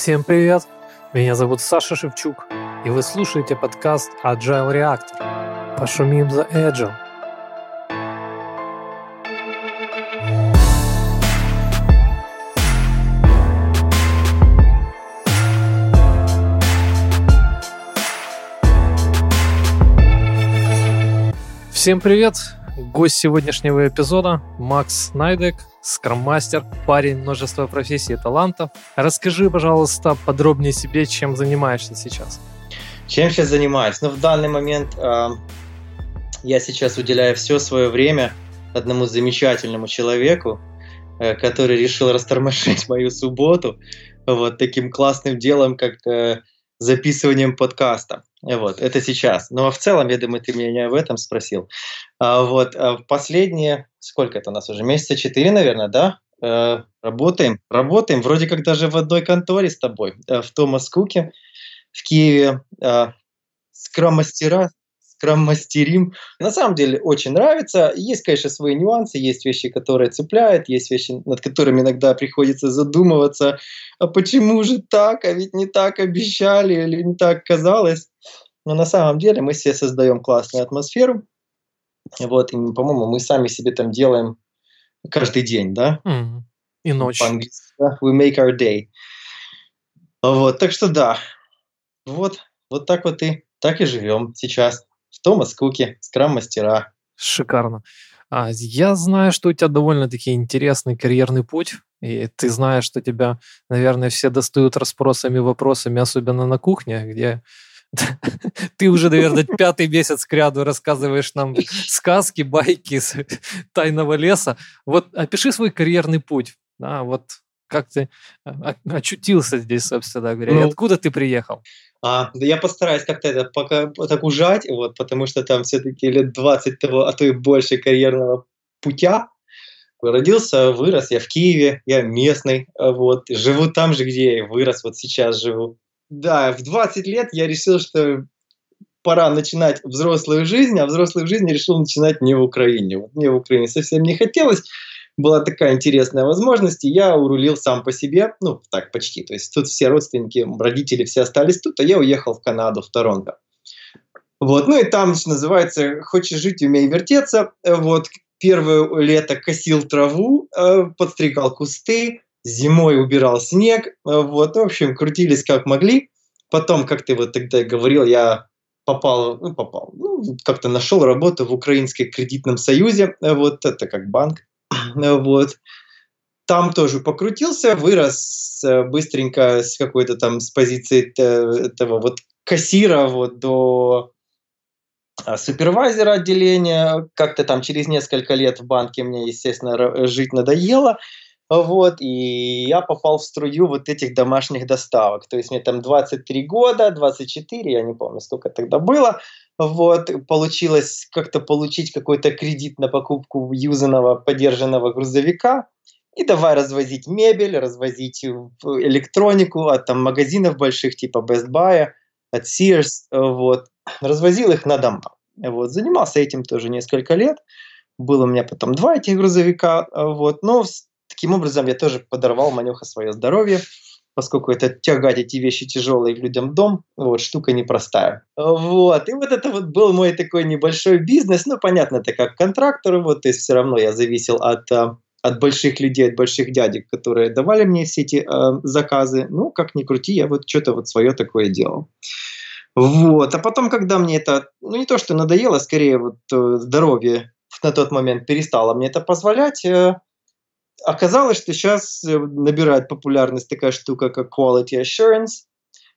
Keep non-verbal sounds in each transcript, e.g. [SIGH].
Всем привет! Меня зовут Саша Шевчук, и вы слушаете подкаст Agile Reactor. Пошумим за Agile. Всем привет! Гость сегодняшнего эпизода Макс Найдек, скрам-мастер, парень множества профессий и талантов. Расскажи, пожалуйста, подробнее себе, чем занимаешься сейчас. Чем сейчас занимаюсь? Ну, в данный момент э, я сейчас уделяю все свое время одному замечательному человеку, э, который решил растормошить мою субботу вот таким классным делом, как э, записыванием подкаста. Вот, это сейчас. Но в целом, я думаю, ты меня не об этом спросил. А, вот, а последние, сколько это у нас уже, месяца четыре, наверное, да? Э, работаем, работаем, вроде как даже в одной конторе с тобой, э, в Томас Куке, в Киеве, э, скрам-мастера. На самом деле очень нравится. Есть, конечно, свои нюансы, есть вещи, которые цепляют, есть вещи, над которыми иногда приходится задумываться, а почему же так, а ведь не так обещали или не так казалось. Но на самом деле мы себе создаем классную атмосферу. Вот, и, по-моему, мы сами себе там делаем каждый день, да? Mm. И ночь. По-английски, да? We make our day. Вот, так что да. Вот, вот так вот и так и живем сейчас. В Томас Куке, скрам-мастера. Шикарно. А, я знаю, что у тебя довольно-таки интересный карьерный путь, и ты знаешь, что тебя, наверное, все достают расспросами, вопросами, особенно на кухне, где [LAUGHS] ты уже, наверное, пятый месяц к ряду рассказываешь нам сказки, байки из тайного леса. Вот опиши свой карьерный путь. Да, вот как ты а, очутился здесь, собственно говоря, ну, и откуда ты приехал? А, да я постараюсь как-то это пока так ужать, вот, потому что там все-таки лет 20 того, а то и больше карьерного путя. Родился, вырос я в Киеве, я местный, вот, живу там же, где я и вырос, вот сейчас живу. Да, в 20 лет я решил, что пора начинать взрослую жизнь, а взрослую жизнь решил начинать не в Украине. Вот мне в Украине совсем не хотелось, была такая интересная возможность, и я урулил сам по себе, ну, так почти. То есть тут все родственники, родители все остались тут, а я уехал в Канаду, в Торонто. Вот, ну и там, что называется, хочешь жить, умей вертеться. Вот, первое лето косил траву, э, подстригал кусты, зимой убирал снег. Вот, в общем, крутились как могли. Потом, как ты вот тогда говорил, я попал, ну, попал, ну, как-то нашел работу в Украинском кредитном союзе, вот, это как банк, вот. Там тоже покрутился, вырос э, быстренько с какой-то там с позиции этого вот кассира вот до а, супервайзера отделения. Как-то там через несколько лет в банке мне, естественно, жить надоело. Вот, и я попал в струю вот этих домашних доставок. То есть мне там 23 года, 24, я не помню, сколько тогда было. Вот, получилось как-то получить какой-то кредит на покупку юзанного подержанного грузовика. И давай развозить мебель, развозить электронику от там, магазинов больших типа Best Buy, от Sears. Вот. Развозил их на дома. Вот. Занимался этим тоже несколько лет. Было у меня потом два этих грузовика. Вот. Но Таким образом, я тоже подорвал манеха свое здоровье, поскольку это тягать эти вещи тяжелые людям дом, вот, штука непростая. Вот, и вот это вот был мой такой небольшой бизнес, ну, понятно, это как контрактор, вот, то есть все равно я зависел от, э, от больших людей, от больших дядек, которые давали мне все эти э, заказы. Ну, как ни крути, я вот что-то вот свое такое делал. Вот, а потом, когда мне это, ну, не то, что надоело, скорее вот э, здоровье на тот момент перестало мне это позволять, э, оказалось, что сейчас э, набирает популярность такая штука, как Quality Assurance,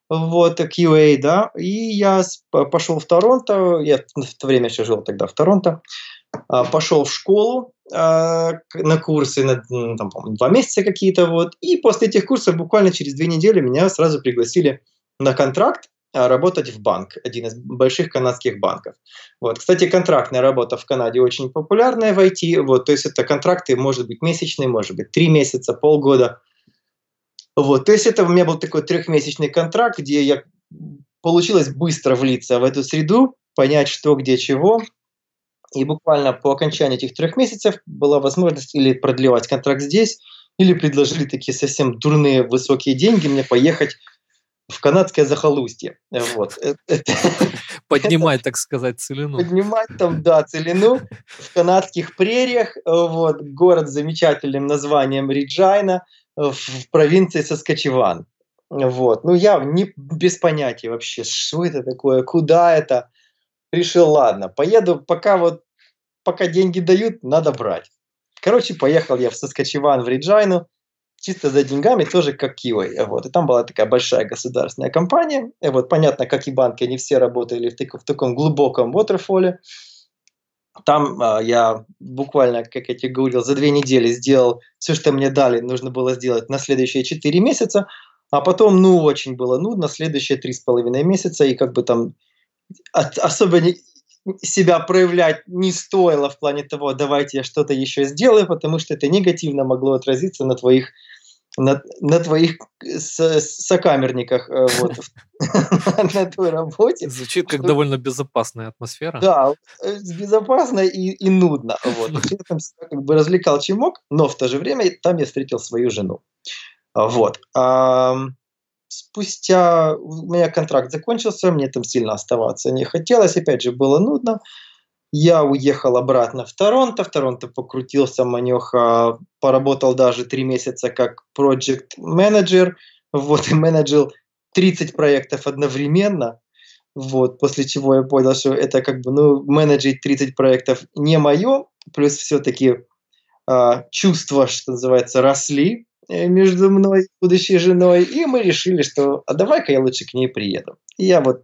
вот, QA, да, и я пошел в Торонто, я в то время еще жил тогда в Торонто, а, пошел в школу а, на курсы, на, там, два месяца какие-то, вот, и после этих курсов буквально через две недели меня сразу пригласили на контракт, работать в банк, один из больших канадских банков. Вот. Кстати, контрактная работа в Канаде очень популярная в IT. Вот, то есть это контракты, может быть, месячные, может быть, три месяца, полгода. Вот, то есть это у меня был такой трехмесячный контракт, где я получилось быстро влиться в эту среду, понять, что, где, чего. И буквально по окончании этих трех месяцев была возможность или продлевать контракт здесь, или предложили такие совсем дурные высокие деньги мне поехать в канадское захолустье. Вот. Э, [LAUGHS] поднимать, так сказать, целину. Поднимать там, да, целину в канадских прериях. Вот. Город с замечательным названием Риджайна в провинции Соскочеван. Вот. Ну, я не, без понятия вообще, что это такое, куда это. Решил, ладно, поеду, пока вот, пока деньги дают, надо брать. Короче, поехал я в Соскочеван, в Риджайну, чисто за деньгами, тоже как Киой. Вот. И там была такая большая государственная компания. И вот понятно, как и банки, они все работали в, в таком глубоком waterfall. Там а, я буквально, как я тебе говорил, за две недели сделал все, что мне дали, нужно было сделать на следующие четыре месяца. А потом, ну, очень было нудно, следующие три с половиной месяца, и как бы там особо не, себя проявлять не стоило в плане того, давайте я что-то еще сделаю, потому что это негативно могло отразиться на твоих на, на твоих сокамерниках э, вот, [LAUGHS] [LAUGHS] на той работе. Звучит как довольно безопасная атмосфера. Да, э, безопасно и, и нудно. Вот. [LAUGHS] При этом как бы развлекал чем мог, но в то же время там я встретил свою жену. Вот. Спустя у меня контракт закончился, мне там сильно оставаться не хотелось, опять же, было нудно. Я уехал обратно в Торонто. В Торонто покрутился манеха, поработал даже три месяца как project менеджер. Вот, [LAUGHS] и менеджер 30 проектов одновременно. Вот, после чего я понял, что это как бы, ну, менеджить 30 проектов не мое, плюс все-таки а, чувства, что называется, росли. Э, между мной и будущей женой, и мы решили, что а давай-ка я лучше к ней приеду. И я вот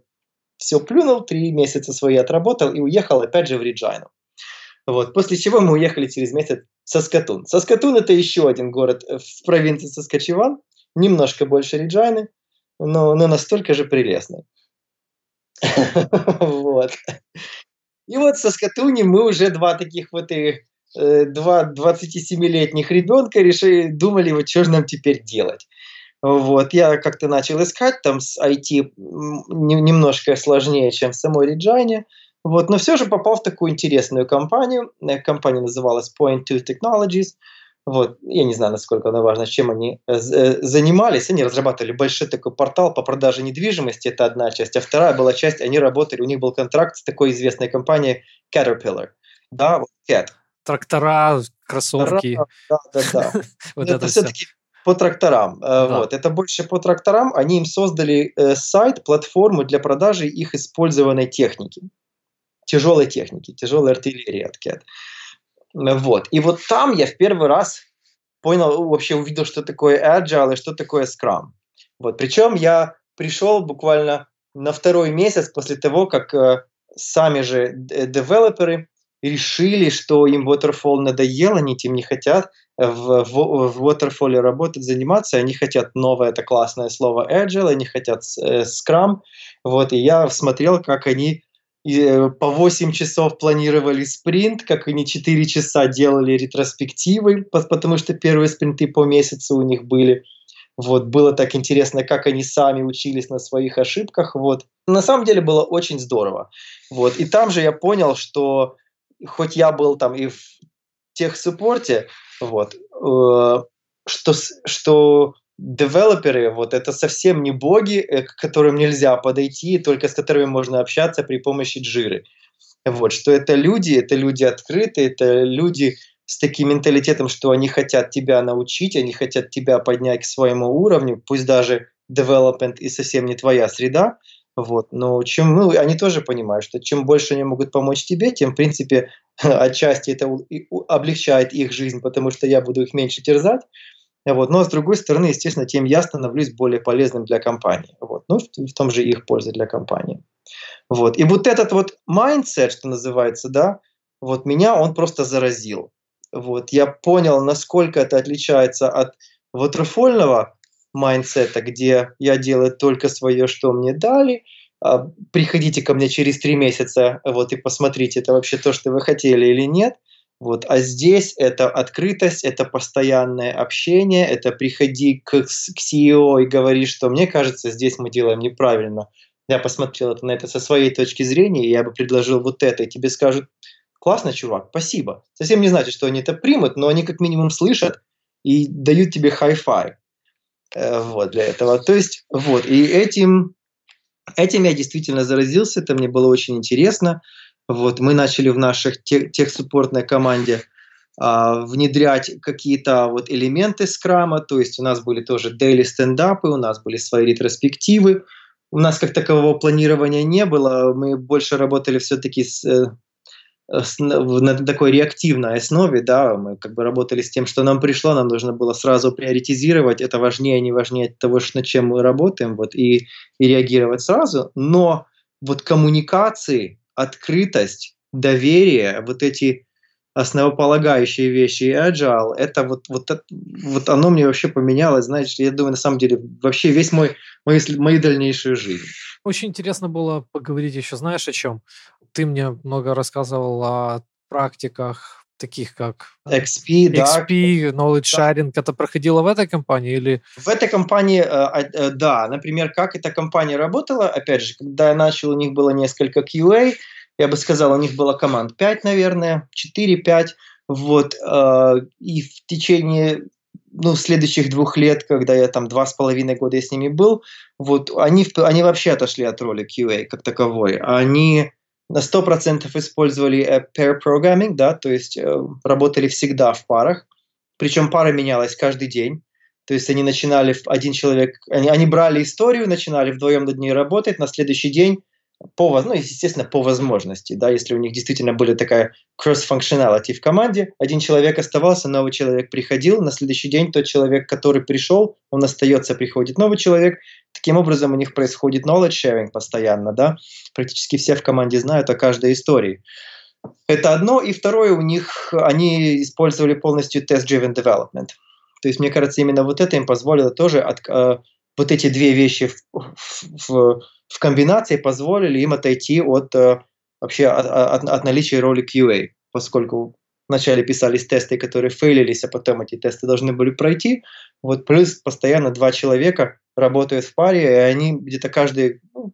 все плюнул, три месяца свои отработал и уехал опять же в Риджайну. Вот. После чего мы уехали через месяц в Саскатун. Саскатун это еще один город в провинции Саскачеван, немножко больше Риджайны, но, но настолько же прелестный. [LAUGHS] Вот. И вот в Саскатуне мы уже два таких вот и Э, два 27-летних ребенка решили, думали, вот что же нам теперь делать. Вот, я как-то начал искать, там с IT немножко сложнее, чем в самой Реджайне, вот, но все же попал в такую интересную компанию. Э, компания называлась Point Two Technologies. Вот, я не знаю, насколько она важна, чем они э, занимались. Они разрабатывали большой такой портал по продаже недвижимости, это одна часть. А вторая была часть, они работали, у них был контракт с такой известной компанией Caterpillar. Да, вот Cat трактора, кроссовки. Да, да, да. [LAUGHS] вот это, это все-таки по тракторам. Э, да. Вот. Это больше по тракторам. Они им создали э, сайт, платформу для продажи их использованной техники. Тяжелой техники, тяжелой артиллерии от CAT. Вот. И вот там я в первый раз понял, вообще увидел, что такое Agile и что такое Scrum. Вот. Причем я пришел буквально на второй месяц после того, как э, сами же э, девелоперы решили, что им Waterfall надоел, они этим не хотят в, в, в Waterfall работать, заниматься, они хотят новое, это классное слово Agile, они хотят э, Scrum, вот, и я смотрел, как они э, по 8 часов планировали спринт, как они 4 часа делали ретроспективы, потому что первые спринты по месяцу у них были. Вот, было так интересно, как они сами учились на своих ошибках. Вот. На самом деле было очень здорово. Вот. И там же я понял, что хоть я был там и в тех-суппорте, вот, э, что, что девелоперы, вот это совсем не боги, э, к которым нельзя подойти, только с которыми можно общаться при помощи джиры. Вот, что это люди, это люди открытые, это люди с таким менталитетом, что они хотят тебя научить, они хотят тебя поднять к своему уровню, пусть даже development и совсем не твоя среда, вот. Но чем, ну, они тоже понимают, что чем больше они могут помочь тебе, тем, в принципе, [LAUGHS] отчасти это облегчает их жизнь, потому что я буду их меньше терзать. Вот. Но с другой стороны, естественно, тем я становлюсь более полезным для компании. Вот. Ну, в, том же их польза для компании. Вот. И вот этот вот mindset, что называется, да, вот меня он просто заразил. Вот. Я понял, насколько это отличается от ватерфольного mindset а, где я делаю только свое, что мне дали, а, приходите ко мне через три месяца, вот, и посмотрите, это вообще то, что вы хотели или нет. Вот. А здесь это открытость, это постоянное общение, это приходи к, к CEO и говори, что мне кажется, здесь мы делаем неправильно. Я посмотрел это, на это со своей точки зрения, и я бы предложил вот это, и тебе скажут, классно, чувак, спасибо. Совсем не значит, что они это примут, но они как минимум слышат, и дают тебе хай-фай вот, для этого. То есть, вот, и этим, этим я действительно заразился, это мне было очень интересно. Вот, мы начали в наших тех, техсуппортной команде а, внедрять какие-то вот элементы скрама, то есть у нас были тоже daily стендапы, у нас были свои ретроспективы, у нас как такового планирования не было, мы больше работали все-таки с, э, на такой реактивной основе, да, мы как бы работали с тем, что нам пришло, нам нужно было сразу приоритизировать, это важнее, не важнее того, над чем мы работаем, вот, и, и реагировать сразу, но вот коммуникации, открытость, доверие, вот эти основополагающие вещи и agile, это вот, вот, вот оно мне вообще поменялось, знаешь, я думаю, на самом деле, вообще весь мой, мою, мою дальнейшую жизнь. Очень интересно было поговорить еще, знаешь, о чем? Ты мне много рассказывал о практиках таких как XP, XP, да. Knowledge Sharing. Это проходило в этой компании или? В этой компании, э, э, да. Например, как эта компания работала, опять же, когда я начал, у них было несколько QA, я бы сказал, у них было команд 5, наверное, 4-5. Вот, э, и в течение ну, следующих двух лет, когда я там два с половиной года с ними был, вот, они, они вообще отошли от роли QA как таковой. Они на 100% использовали э, pair programming, да, то есть э, работали всегда в парах, причем пара менялась каждый день. То есть они начинали, один человек, они, они брали историю, начинали вдвоем над ней работать, на следующий день по, ну, естественно, по возможности, да, если у них действительно были такая cross-functionality в команде, один человек оставался, новый человек приходил, на следующий день тот человек, который пришел, он остается, приходит новый человек, таким образом у них происходит knowledge sharing постоянно, да, практически все в команде знают о каждой истории. Это одно, и второе, у них, они использовали полностью test-driven development. То есть, мне кажется, именно вот это им позволило тоже от, э, вот эти две вещи в, в, в комбинации позволили им отойти от э, вообще от, от, от наличия роли QA, поскольку вначале писались тесты, которые фейлились, а потом эти тесты должны были пройти. Вот плюс постоянно два человека работают в паре, и они где-то каждый, ну,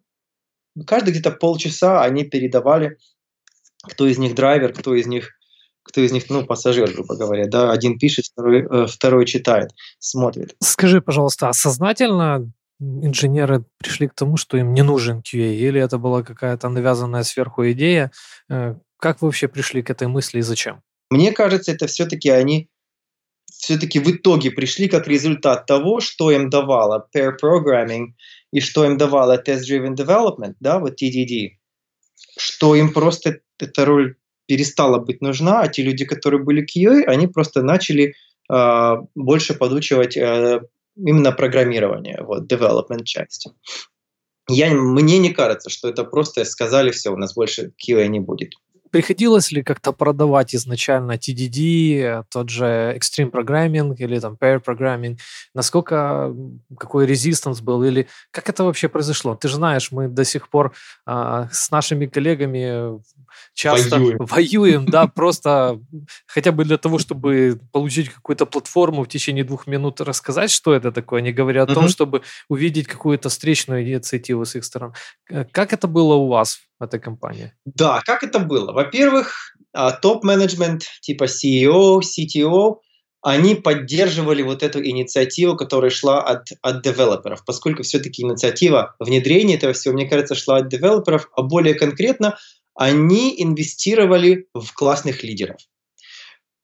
каждый где-то полчаса они передавали, кто из них драйвер, кто из них кто из них, ну, пассажир, грубо говоря, да, один пишет, второй, э, второй читает, смотрит. Скажи, пожалуйста, а сознательно инженеры пришли к тому, что им не нужен QA, или это была какая-то навязанная сверху идея? Э, как вы вообще пришли к этой мысли и зачем? Мне кажется, это все-таки они все-таки в итоге пришли как результат того, что им давало pair programming и что им давало test-driven development, да, вот TDD, что им просто эта роль перестала быть нужна, а те люди, которые были QA, они просто начали э, больше подучивать э, именно программирование, вот, development части. Я, мне не кажется, что это просто сказали, все, у нас больше QA не будет. Приходилось ли как-то продавать изначально TDD, тот же Extreme Programming или там Pair Programming? Насколько, какой резистанс был? Или как это вообще произошло? Ты же знаешь, мы до сих пор а, с нашими коллегами часто воюем, воюем да, [LAUGHS] просто хотя бы для того, чтобы получить какую-то платформу в течение двух минут рассказать, что это такое, не говоря о том, чтобы увидеть какую-то встречную инициативу с их стороны. Э, как это было у вас в этой компании? Да, как это было? Во-первых, а, топ-менеджмент типа CEO, CTO, они поддерживали вот эту инициативу, которая шла от, от девелоперов, поскольку все-таки инициатива внедрения этого всего, мне кажется, шла от девелоперов, а более конкретно они инвестировали в классных лидеров.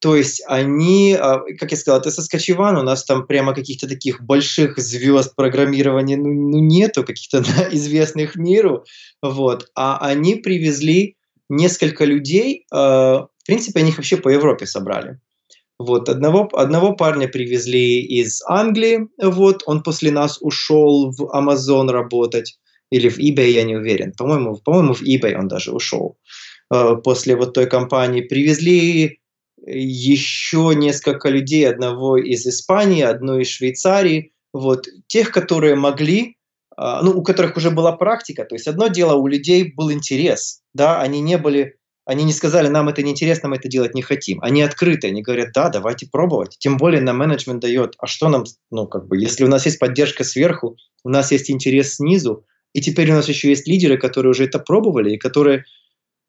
То есть они, а, как я сказал, это Соскочеван, у нас там прямо каких-то таких больших звезд программирования ну, ну нету, каких-то [LAUGHS] да, известных миру, вот. А они привезли несколько людей, э, в принципе, они их вообще по Европе собрали. Вот, одного, одного парня привезли из Англии, вот, он после нас ушел в Amazon работать, или в eBay, я не уверен. По-моему, по-моему, в eBay он даже ушел э, после вот той компании. Привезли еще несколько людей, одного из Испании, одного из Швейцарии, вот, тех, которые могли, э, ну, у которых уже была практика, то есть одно дело, у людей был интерес, да, они не были, они не сказали, нам это неинтересно, мы это делать не хотим. Они открыты, они говорят, да, давайте пробовать. Тем более нам менеджмент дает, а что нам, ну, как бы, если у нас есть поддержка сверху, у нас есть интерес снизу, и теперь у нас еще есть лидеры, которые уже это пробовали, и которые,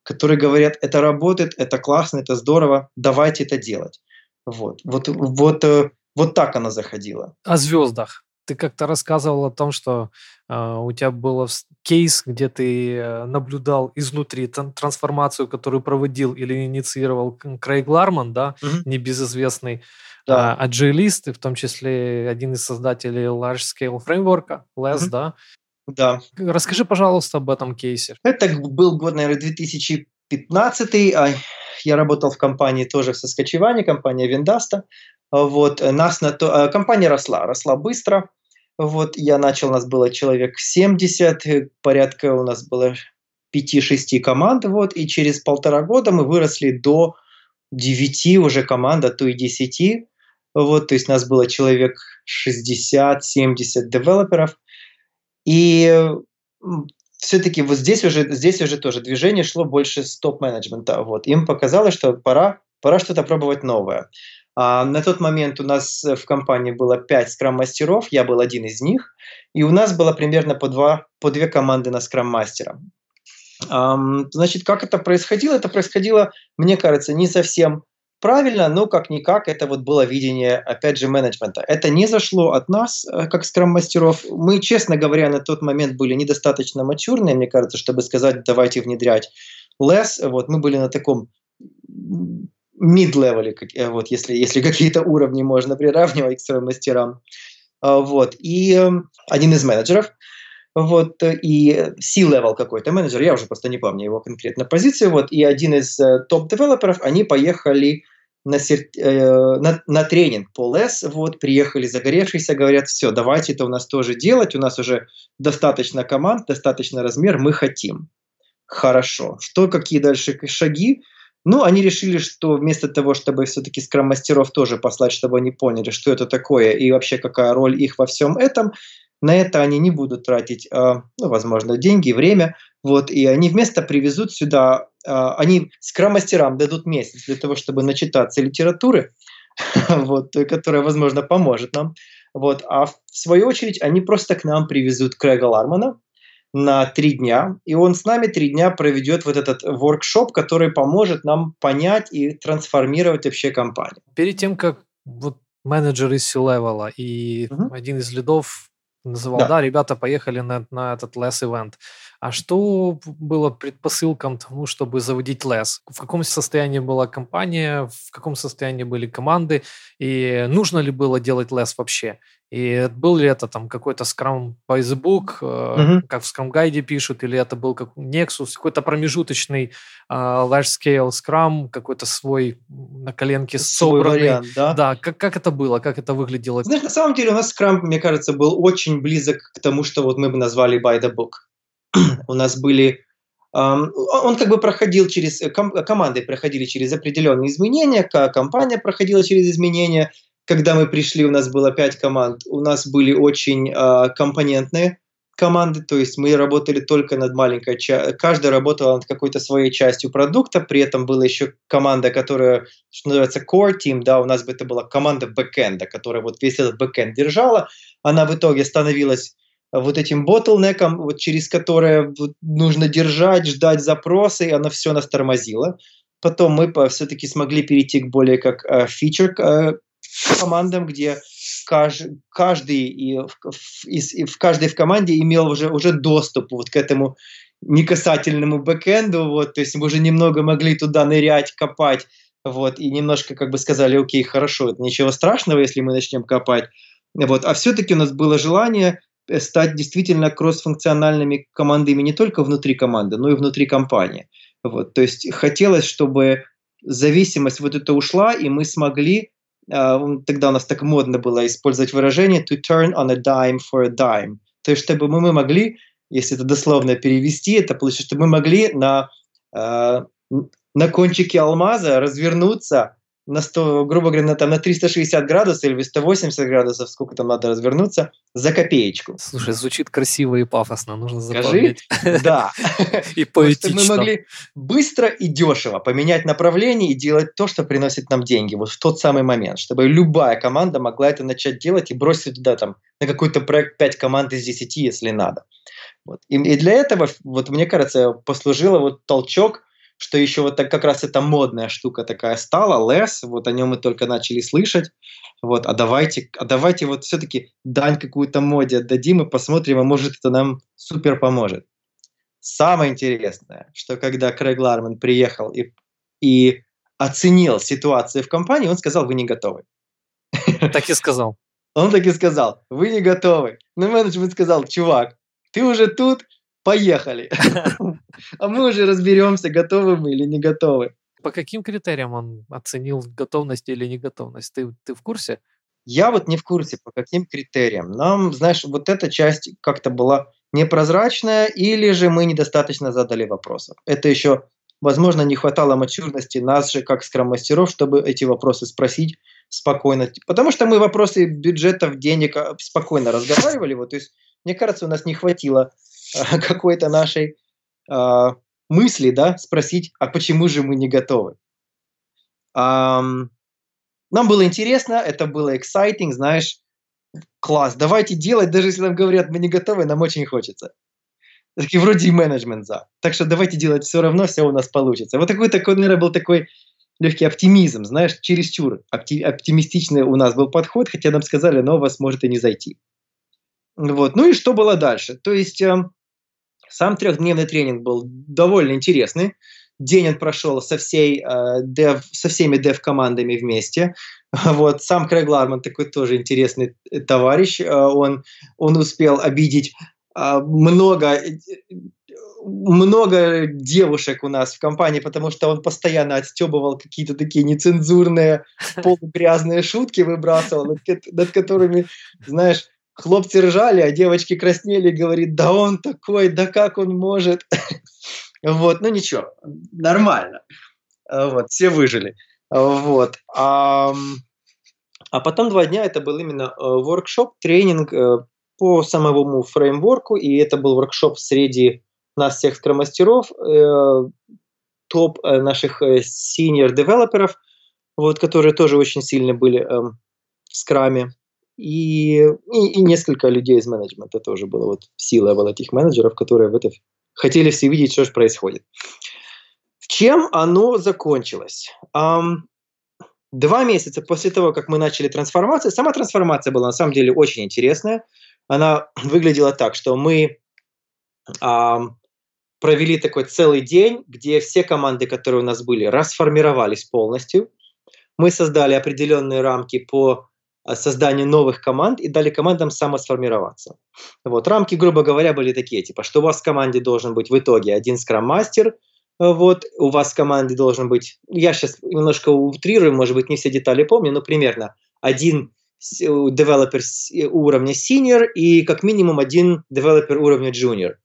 которые говорят, это работает, это классно, это здорово, давайте это делать. Вот, вот, вот э, Вот так она заходила. О звездах. Ты как-то рассказывал о том, что э, у тебя был кейс, где ты э, наблюдал изнутри трансформацию, которую проводил или инициировал Крейг Ларман, да, угу. небезызвестный да. а, agilist, в том числе один из создателей Large Scale Framework, LESS, угу. да. Да. Расскажи, пожалуйста, об этом кейсе. Это был год, наверное, 2015. А я работал в компании тоже в Соскочеване, компания Виндаста. Вот, нас на то, а, компания росла, росла быстро. Вот, я начал, у нас было человек 70, порядка у нас было 5-6 команд, вот, и через полтора года мы выросли до 9 уже команд, а то и 10. Вот, то есть у нас было человек 60-70 девелоперов. И все-таки вот здесь уже, здесь уже тоже движение шло больше с топ-менеджмента. Вот. Им показалось, что пора, пора что-то пробовать новое. А на тот момент у нас в компании было 5 скрам-мастеров, я был один из них, и у нас было примерно по, два, по две команды на скрам-мастера. Значит, как это происходило? Это происходило, мне кажется, не совсем правильно, но как-никак это вот было видение, опять же, менеджмента. Это не зашло от нас, э, как скрам-мастеров. Мы, честно говоря, на тот момент были недостаточно мачурные, мне кажется, чтобы сказать, давайте внедрять less. Вот, мы были на таком mid-level, э, вот, если, если какие-то уровни можно приравнивать к своим мастерам. А, вот. И эм, один из менеджеров, вот, и C-level какой-то менеджер, я уже просто не помню его конкретно позицию, вот, и один из э, топ-девелоперов, они поехали на, э, на, на тренинг по LES, вот, приехали загоревшиеся, говорят, все, давайте это у нас тоже делать, у нас уже достаточно команд, достаточно размер, мы хотим. Хорошо. Что, какие дальше шаги? Ну, они решили, что вместо того, чтобы все-таки скрам-мастеров тоже послать, чтобы они поняли, что это такое и вообще какая роль их во всем этом, на это они не будут тратить, а, ну, возможно, деньги время, вот, и они вместо привезут сюда, они скрам-мастерам дадут месяц для того, чтобы начитаться литературы, [LAUGHS] вот, которая, возможно, поможет нам, вот, а в свою очередь они просто к нам привезут Крэга Лармана, на три дня, и он с нами три дня проведет вот этот воркшоп, который поможет нам понять и трансформировать вообще компанию. Перед тем, как вот менеджер из C-level и угу. один из лидов называл, да, да ребята поехали на, на этот less event. А что было предпосылком тому, чтобы заводить лес? В каком состоянии была компания, в каком состоянии были команды, и нужно ли было делать лес вообще? И был ли это там какой-то Scrum by the book, uh-huh. как в Scrum гайде пишут, или это был как Nexus, какой-то промежуточный uh, large scale Scrum, какой-то свой на коленке свой собранный. Вариант, да? Да, как, как это было, как это выглядело? Знаешь, на самом деле у нас Scrum, мне кажется, был очень близок к тому, что вот мы бы назвали by the book. [CLEARS THROAT] у нас были он как бы проходил через, команды проходили через определенные изменения, компания проходила через изменения, когда мы пришли, у нас было пять команд, у нас были очень э, компонентные команды, то есть мы работали только над маленькой частью, каждая работала над какой-то своей частью продукта, при этом была еще команда, которая, что называется, core team, да, у нас бы это была команда бэкэнда, которая вот весь этот бэкэнд держала, она в итоге становилась вот этим ботлнеком, вот через которое нужно держать, ждать запросы, и она все нас тормозила. Потом мы все-таки смогли перейти к более как э, фичер э, командам, где каждый, и в, и в каждой в команде имел уже, уже доступ вот к этому некасательному бэкэнду, вот, то есть мы уже немного могли туда нырять, копать, вот, и немножко как бы сказали, окей, хорошо, это ничего страшного, если мы начнем копать, вот, а все-таки у нас было желание стать действительно кроссфункциональными командами не только внутри команды, но и внутри компании. Вот, то есть хотелось, чтобы зависимость вот эта ушла, и мы смогли а, тогда у нас так модно было использовать выражение to turn on a dime for a dime. То есть, чтобы мы, могли, если это дословно перевести, это получится, чтобы мы могли на, э, на кончике алмаза развернуться на 100, грубо говоря, на, там, на 360 градусов или 180 градусов, сколько там надо развернуться, за копеечку. Слушай, звучит красиво и пафосно, нужно запомнить. Скажи, да. [LAUGHS] И поэтично. Мы могли быстро и дешево поменять направление и делать то, что приносит нам деньги, вот в тот самый момент, чтобы любая команда могла это начать делать и бросить туда там на какой-то проект 5 команд из 10, если надо. Вот. И, и для этого, вот мне кажется, послужило вот толчок, что еще вот так, как раз эта модная штука такая стала, less, вот о нем мы только начали слышать, вот, а давайте, а давайте вот все-таки дань какую-то моде отдадим и посмотрим, а может это нам супер поможет. Самое интересное, что когда Крэг Ларман приехал и, и оценил ситуацию в компании, он сказал, вы не готовы. Так и сказал. [LAUGHS] Он так и сказал, вы не готовы. Но менеджмент сказал, чувак, ты уже тут, поехали. [LAUGHS] А мы уже разберемся, готовы мы или не готовы. По каким критериям он оценил готовность или неготовность? Ты, ты в курсе? Я вот не в курсе, по каким критериям. Нам, знаешь, вот эта часть как-то была непрозрачная, или же мы недостаточно задали вопросов. Это еще, возможно, не хватало мачурности нас же, как скрам-мастеров, чтобы эти вопросы спросить спокойно. Потому что мы вопросы бюджетов, денег а, спокойно разговаривали. Вот, то есть, мне кажется, у нас не хватило какой-то нашей э, мысли, да, спросить, а почему же мы не готовы? Um, нам было интересно, это было exciting, знаешь, класс, давайте делать, даже если нам говорят, мы не готовы, нам очень хочется. Такие вроде и менеджмент за. Так что давайте делать все равно, все у нас получится. Вот такой, такой, наверное, был такой легкий оптимизм, знаешь, чересчур опти- оптимистичный у нас был подход, хотя нам сказали, но у вас может и не зайти. Вот. Ну и что было дальше? То есть сам трехдневный тренинг был довольно интересный. День он прошел со, всей, э, дев, со всеми дев-командами вместе. [LAUGHS] Вот, сам Крэг Ларман такой тоже интересный э, товарищ. Э, он, он успел обидеть э, много, много девушек у нас в компании, потому что он постоянно отстебывал какие-то такие нецензурные, [LAUGHS] полугрязные шутки выбрасывал, над, над которыми, знаешь, хлопцы ржали, а девочки краснели, говорит, да он такой, да как он может. [LAUGHS] Вот, ну ничего, нормально. Вот, все выжили. Вот. А, а потом два дня это был именно воркшоп, тренинг по самому фреймворку, и это был воркшоп среди нас всех скромастеров, э, топ э, наших senior девелоперов, вот, которые тоже очень сильно были э, в скраме и, и, и несколько людей из менеджмента тоже было. Вот сила вот этих менеджеров, которые в это хотели все видеть, что же происходит. Чем оно закончилось? Два месяца после того, как мы начали трансформацию, сама трансформация была на самом деле очень интересная. Она выглядела так, что мы um, провели такой целый день, где все команды, которые у нас были, расформировались полностью. Мы создали определенные рамки по созданию новых команд и дали командам самосформироваться. Вот. Рамки, грубо говоря, были такие, типа, что у вас в команде должен быть в итоге один скрам-мастер, вот, у вас в команде должен быть, я сейчас немножко утрирую, может быть, не все детали помню, но примерно один девелопер уровня senior и как минимум один девелопер уровня junior.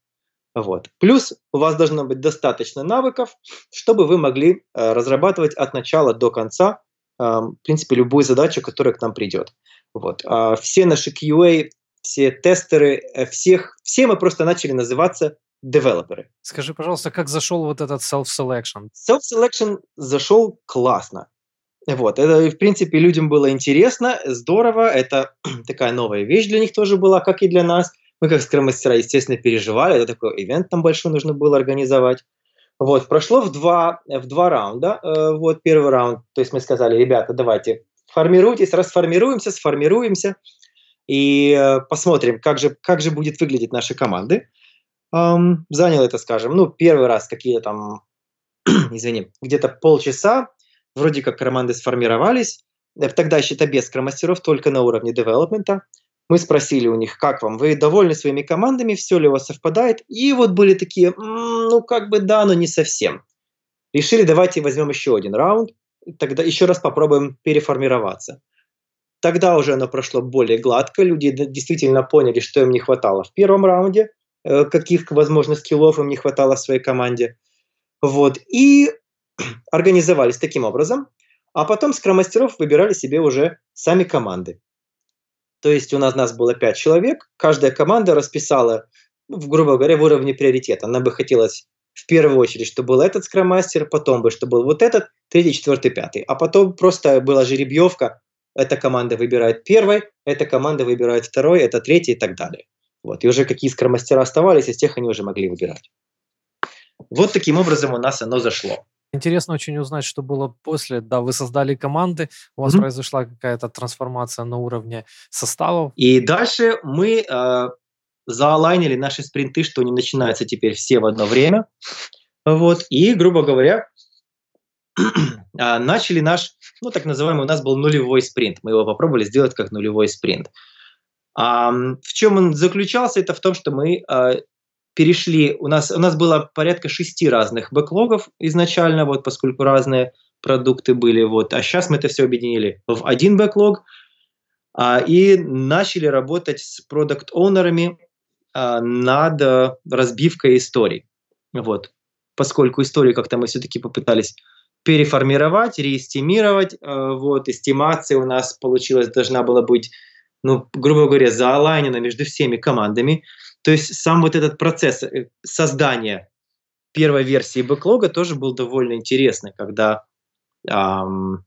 Вот. Плюс у вас должно быть достаточно навыков, чтобы вы могли э, разрабатывать от начала до конца в принципе, любую задачу, которая к нам придет. Вот. А все наши QA, все тестеры, э, всех, все мы просто начали называться девелоперы. Скажи, пожалуйста, как зашел вот этот self-selection? Self-selection зашел классно. Вот, это, в принципе, людям было интересно, здорово, это [CLEARS THROAT] такая новая вещь для них тоже была, как и для нас. Мы, как скромастера, естественно, переживали, это такой ивент там большой нужно было организовать. Вот, прошло в два, в два раунда. Э, вот первый раунд, то есть мы сказали, ребята, давайте формируйтесь, расформируемся, сформируемся и э, посмотрим, как же, как же будет выглядеть наши команды. Занял это, скажем, ну, первый раз какие-то там, [CLEARS THROAT] извини, где-то полчаса, вроде как команды сформировались, э, тогда еще это без скромастеров, только на уровне девелопмента. Мы спросили у них, как вам, вы довольны своими командами, все ли у вас совпадает? И вот были такие, ну как бы да, но не совсем. Решили, давайте возьмем еще один раунд, тогда еще раз попробуем переформироваться. Тогда уже оно прошло более гладко, люди действительно поняли, что им не хватало в первом раунде, э, каких, возможно, скиллов им не хватало в своей команде. Вот, и [CLEARS THROAT] организовались таким образом, а потом скромастеров выбирали себе уже сами команды. То есть у нас, нас было 5 человек, каждая команда расписала, в, грубо говоря, в уровне приоритета. Она бы хотелось в первую очередь, чтобы был этот скроммастер, потом бы, чтобы был вот этот, третий, четвертый, пятый. А потом просто была жеребьевка, эта команда выбирает первой, эта команда выбирает второй, это третий и так далее. Вот. И уже какие скроммастера оставались, из тех они уже могли выбирать. вот таким образом у нас оно зашло. Интересно очень узнать, что было после. Да, вы создали команды, у вас mm-hmm. произошла какая-то трансформация на уровне составов. И дальше мы э, заалайнили наши спринты, что они начинаются теперь все в одно время. Вот. И, грубо говоря, [CLEARS THROAT] а, начали наш, ну, так называемый, у нас был нулевой спринт. Мы его попробовали сделать как нулевой спринт. А, в чем он заключался? Это в том, что мы а, перешли, у нас, у нас было порядка шести разных бэклогов изначально, вот, поскольку разные продукты были, вот, а сейчас мы это все объединили в один бэклог, а, и начали работать с продукт-оунерами а, над разбивкой историй, вот, поскольку истории как-то мы все-таки попытались переформировать, реэстимировать, а, вот, эстимация у нас получилась, должна была быть ну, грубо говоря, заалайнено между всеми командами. То есть сам вот этот процесс э, создания первой версии бэклога тоже был довольно интересный, когда эм,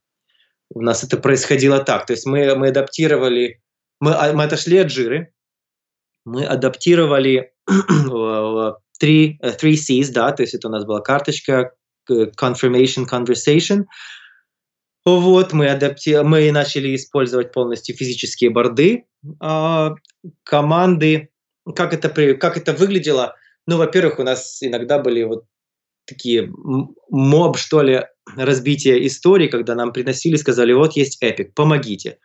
у нас это происходило так. То есть мы, мы адаптировали, мы, а, мы отошли от жиры, мы адаптировали [CLEARS THROAT] три, э, three C's, да, то есть это у нас была карточка, confirmation, conversation, вот, мы, адапти... мы начали использовать полностью физические борды э, команды. Как это, как это выглядело? Ну, во-первых, у нас иногда были вот такие моб, что ли, разбития истории, когда нам приносили, сказали, вот есть эпик, помогите.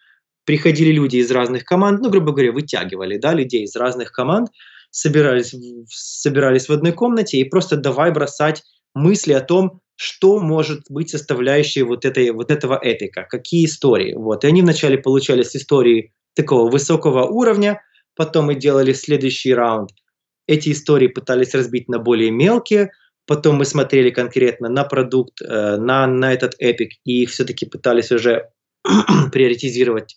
Приходили люди из разных команд, ну, грубо говоря, вытягивали, да, людей из разных команд, собирались, собирались в одной комнате и просто давай бросать мысли о том, что может быть составляющей вот, этой, вот этого эпика, какие истории. Вот. И они вначале получали с истории такого высокого уровня, потом мы делали следующий раунд. Эти истории пытались разбить на более мелкие, потом мы смотрели конкретно на продукт, э, на, на этот эпик, и все-таки пытались уже [CLEARS THROAT] приоритизировать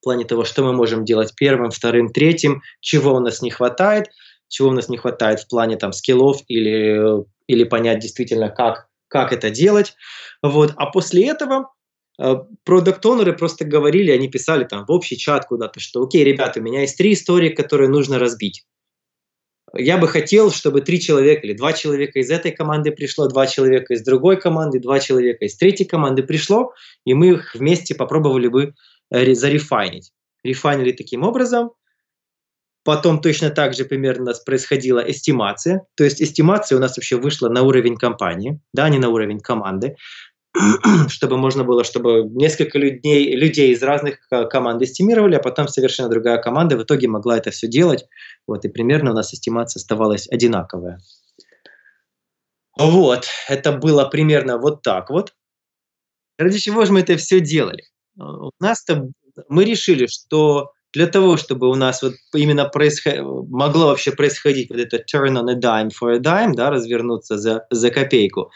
в плане того, что мы можем делать первым, вторым, третьим, чего у нас не хватает, чего у нас не хватает в плане там скиллов или или понять действительно, как, как это делать. Вот. А после этого продукт-онеры просто говорили, они писали там в общий чат куда-то, что окей, ребята, у меня есть три истории, которые нужно разбить. Я бы хотел, чтобы три человека или два человека из этой команды пришло, два человека из другой команды, два человека из третьей команды пришло, и мы их вместе попробовали бы э, зарефайнить. Рефайнили таким образом, Потом точно так же примерно у нас происходила эстимация. То есть эстимация у нас вообще вышла на уровень компании, да, не на уровень команды, [CLEARS THROAT] чтобы можно было, чтобы несколько людей, людей из разных команд эстимировали, а потом совершенно другая команда в итоге могла это все делать. Вот, и примерно у нас эстимация оставалась одинаковая. Вот, это было примерно вот так вот. Ради чего же мы это все делали? У нас-то мы решили, что для того, чтобы у нас вот именно происход... могло вообще происходить вот это turn on a dime for a dime, да, развернуться за, за копейку,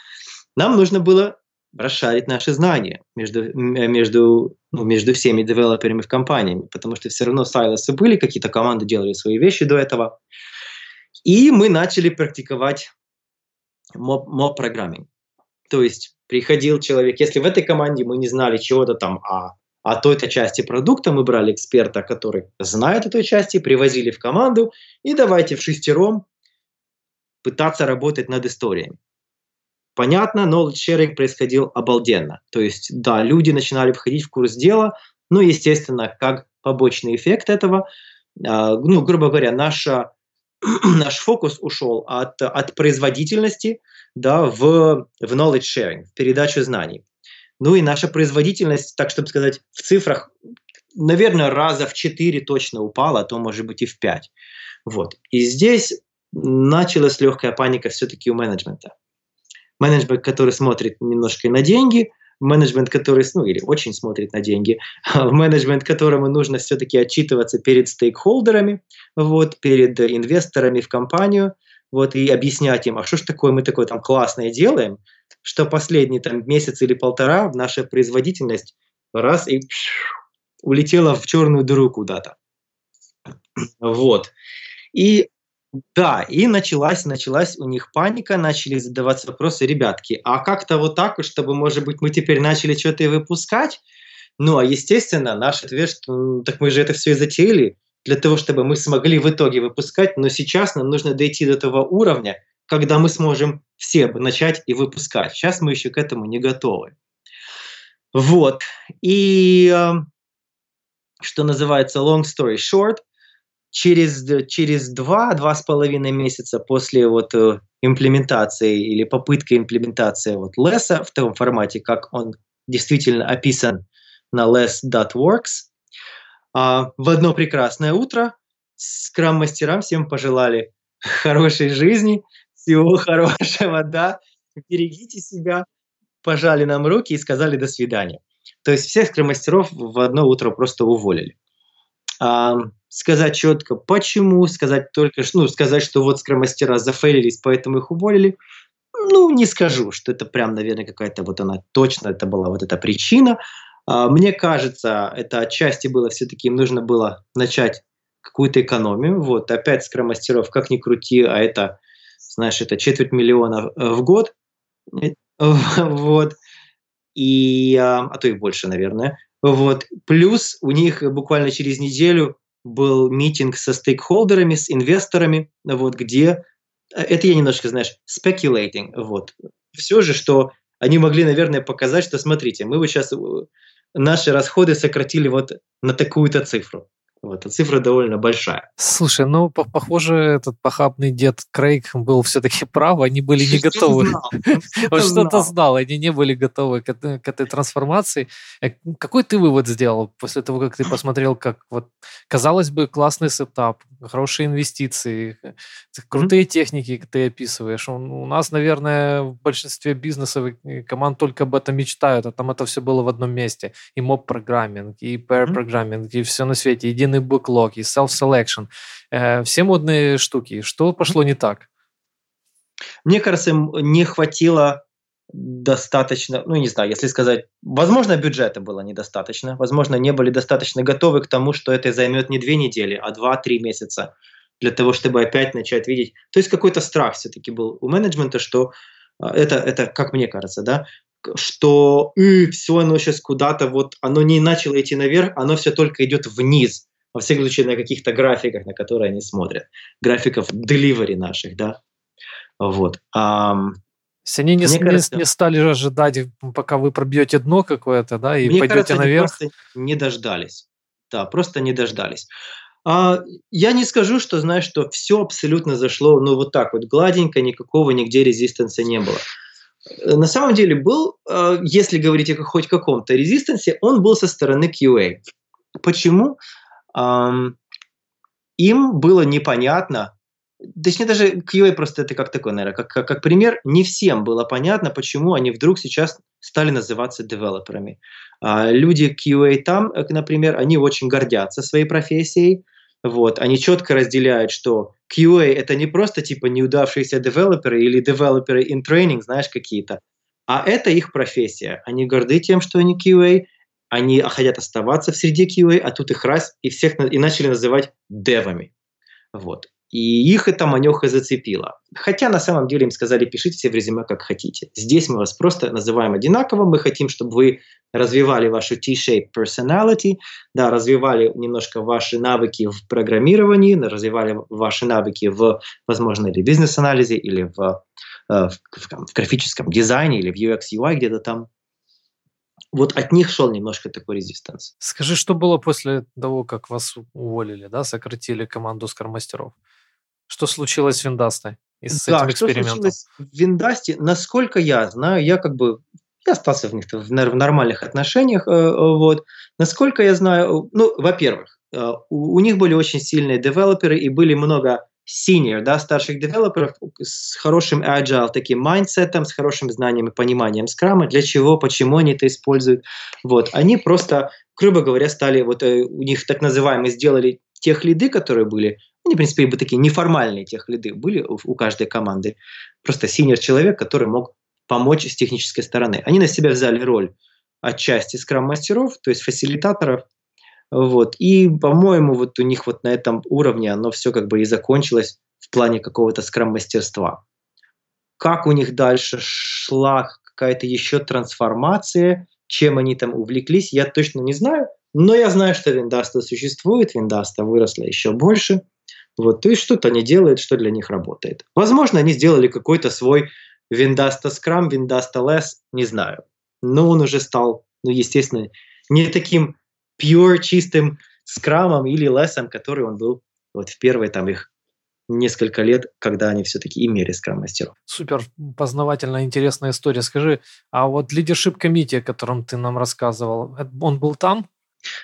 нам нужно было расшарить наши знания между, между, ну, между всеми девелоперами в компаниями, потому что все равно сайлосы были, какие-то команды делали свои вещи до этого. И мы начали практиковать моб-программинг. То есть приходил человек, если в этой команде мы не знали чего-то там о а той-то части продукта мы брали эксперта, который знает этой части, привозили в команду и давайте в шестером пытаться работать над историями. Понятно, knowledge sharing происходил обалденно. То есть, да, люди начинали входить в курс дела, но, естественно, как побочный эффект этого, э, ну, грубо говоря, наша, [CLEARS THROAT] наш фокус ушел от, от производительности да, в, в knowledge sharing, в передачу знаний. Ну и наша производительность, так чтобы сказать, в цифрах, наверное, раза в 4 точно упала, а то может быть и в 5. Вот. И здесь началась легкая паника все-таки у менеджмента. Менеджмент, который смотрит немножко на деньги, менеджмент, который, ну, или очень смотрит на деньги, [LAUGHS] менеджмент, которому нужно все-таки отчитываться перед стейкхолдерами, вот, перед инвесторами в компанию, вот, и объяснять им, а что ж такое мы такое там классное делаем, что последний там месяц или полтора наша производительность раз и улетела в черную дыру куда-то. Вот. И да, и началась, началась у них паника, начали задаваться вопросы, ребятки, а как-то вот так, чтобы, может быть, мы теперь начали что-то и выпускать? Ну, а естественно, наш ответ, что ну, так мы же это все и затеяли для того, чтобы мы смогли в итоге выпускать, но сейчас нам нужно дойти до того уровня, когда мы сможем все начать и выпускать. Сейчас мы еще к этому не готовы. Вот. И э, что называется long story short, через, через два, два с половиной месяца после вот э, имплементации или попытки имплементации вот леса в том формате, как он действительно описан на less.works, а, в одно прекрасное утро скрам-мастерам всем пожелали хорошей жизни, всего хорошего, да, берегите себя, пожали нам руки и сказали до свидания. То есть всех скромастеров в одно утро просто уволили. Сказать четко, почему, сказать только, ну, сказать, что вот скромастера зафейлились, поэтому их уволили, ну, не скажу, что это прям, наверное, какая-то вот она точно, это была вот эта причина. А, мне кажется, это отчасти было все-таки, им нужно было начать какую-то экономию. Вот, опять скромастеров, как ни крути, а это, знаешь, это четверть миллиона э, в год. [LAUGHS] Вот. И, а то и больше, наверное. Вот. Плюс у них буквально через неделю был митинг со стейкхолдерами, с инвесторами, вот, где э, это я немножко, знаешь, speculating, вот. Все же, что они могли, наверное, показать, что, смотрите, мы вот сейчас э, наши расходы сократили вот на такую-то цифру. Вот, а цифра довольно большая. Слушай, ну, по похоже, этот похабный дед Крейг был все-таки [LAUGHS] прав, они были не готовы. [LAUGHS] Он что-то знал, они не были готовы к этой трансформации. Э, какой ты вывод сделал после того, как ты посмотрел, как вот, казалось бы, классный сетап, хорошие инвестиции, крутые техники ты описываешь. У нас, наверное, в большинстве бизнесов и команд только об этом мечтают, а там это все было в одном месте. И моб-программинг, и pair-программинг, и все на свете. Единый бэклог, и self-selection. Э, все модные штуки. Что пошло не так? Мне кажется, не хватило достаточно, ну не знаю, если сказать, возможно, бюджета было недостаточно, возможно, не были достаточно готовы к тому, что это займет не две недели, а два-три месяца для того, чтобы опять начать видеть. То есть какой-то страх все-таки был у менеджмента, что а, это, это, как мне кажется, да, что э, все оно сейчас куда-то, вот оно не начало идти наверх, оно все только идет вниз во всяком случае, на каких-то графиках, на которые они смотрят. Графиков delivery наших, да. Вот. Um, если они не, не, кажется, не стали ожидать, пока вы пробьете дно какое-то, да, и мне пойдете кажется, наверх. Они просто не дождались. Да, просто не дождались. А, я не скажу, что, знаешь, что все абсолютно зашло, ну, вот так вот, гладенько, никакого нигде резистанса не было. На самом деле был, а, если говорить о хоть каком-то резистансе, он был со стороны QA. Почему? им было непонятно, точнее даже QA просто это как такой, наверное, как, как, как пример, не всем было понятно, почему они вдруг сейчас стали называться девелоперами. А, люди QA там, э, например, они очень гордятся своей профессией, вот, они четко разделяют, что QA это не просто типа неудавшиеся девелоперы или девелоперы in training, знаешь, какие-то, а это их профессия. Они горды тем, что они QA, они хотят оставаться в среде QA, а тут их раз и всех и начали называть девами. Вот. И их эта манеха зацепила. Хотя на самом деле им сказали, пишите себе в резюме как хотите. Здесь мы вас просто называем одинаково. Мы хотим, чтобы вы развивали вашу T-shape personality, да, развивали немножко ваши навыки в программировании, развивали ваши навыки в, возможно, или бизнес-анализе, или в, э, в, в, в графическом дизайне, или в UX, UI где-то там вот от них шел немножко такой резистанс. Скажи, что было после того, как вас уволили, да, сократили команду скормастеров? Что случилось с Виндастой и с да, этим экспериментом? Что случилось в Виндасте, насколько я знаю, я как бы я остался в них в нормальных отношениях, э, э, вот. Насколько я знаю, ну, во-первых, э, у них были очень сильные девелоперы и были много senior, да, старших девелоперов с хорошим agile таким mindset ом, с хорошим знанием и пониманием скрама, для чего, почему они это используют. Вот, они просто, грубо говоря, стали, вот у них так называемые сделали tech lead ы, которые были, они, в принципе, бы такие неформальные tech lead ы были у, каждой команды. Просто senior человек, который мог помочь с технической стороны. Они на себя взяли роль отчасти скрам-мастеров, то есть фасилитаторов, вот. И, по-моему, вот у них вот на этом уровне оно все как бы и закончилось в плане какого-то скрам-мастерства. Как у них дальше шла какая-то еще трансформация, чем они там увлеклись, я точно не знаю. Но я знаю, что Vendasta существует, Vendasta выросла еще больше. Вот, то есть что-то они делают, что для них работает. Возможно, они сделали какой-то свой Vendasta Scrum, Vendasta LeSS, не знаю. Но он уже стал, ну, естественно, не таким pure, чистым скрамом или LeSS ом, который он был вот в первые там их несколько лет, когда они все-таки имели скрам-мастеров. Супер познавательная, интересная история. Скажи, а вот leadership committee, о котором ты нам рассказывал, он был там?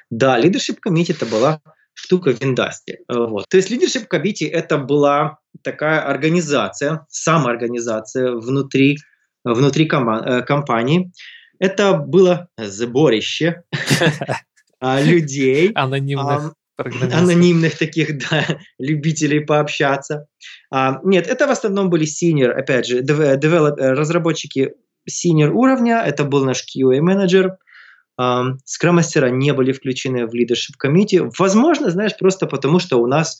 Да, leadership committee это была штука в Виндасте. Вот. То есть leadership committee это была такая организация, самоорганизация внутри, внутри э, компании. Это было сборище а, людей. [LAUGHS] Анонимных анонимных таких, да, любителей пообщаться. А, нет, это в основном были senior, опять же, э, разработчики senior уровня, это был наш QA-менеджер, скрам-мастера не были включены в leadership committee. Возможно, знаешь, просто потому, что у нас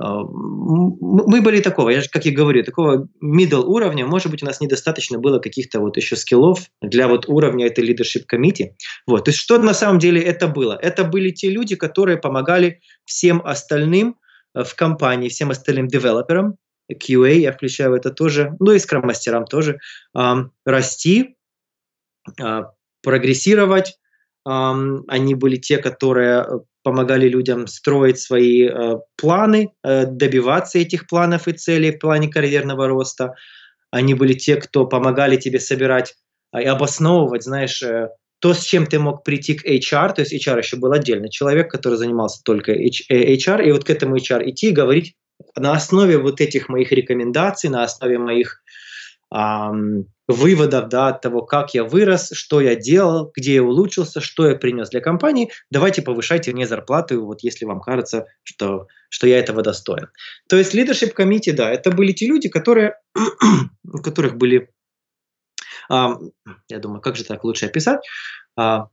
а, мы были такого, я как я говорю, такого middle уровня, может быть, у нас недостаточно было каких-то вот еще скиллов для вот уровня этой leadership committee. Вот, то есть что на самом деле это было? Это были те люди, которые помогали всем остальным э, в компании, всем остальным девелоперам, QA, я включаю это тоже, ну и скрам-мастерам тоже, эм, расти, э, прогрессировать. Они были те, которые помогали людям строить свои э, планы, э, добиваться этих планов и целей в плане карьерного роста. Они были те, кто помогали тебе собирать э, и обосновывать, знаешь, э, то, с чем ты мог прийти к HR, то есть HR еще был отдельный человек, который занимался только HR, э, и вот к этому HR идти и говорить на основе вот этих моих рекомендаций, на основе моих выводов да, от того, как я вырос, что я делал, где я улучшился, что я принес для компании, давайте повышайте мне зарплату, вот если вам кажется, что, что я этого достоин. То есть leadership committee, да, это были те люди, которые, [CLEARS THROAT] у которых были, а, я думаю, как же так лучше описать, а,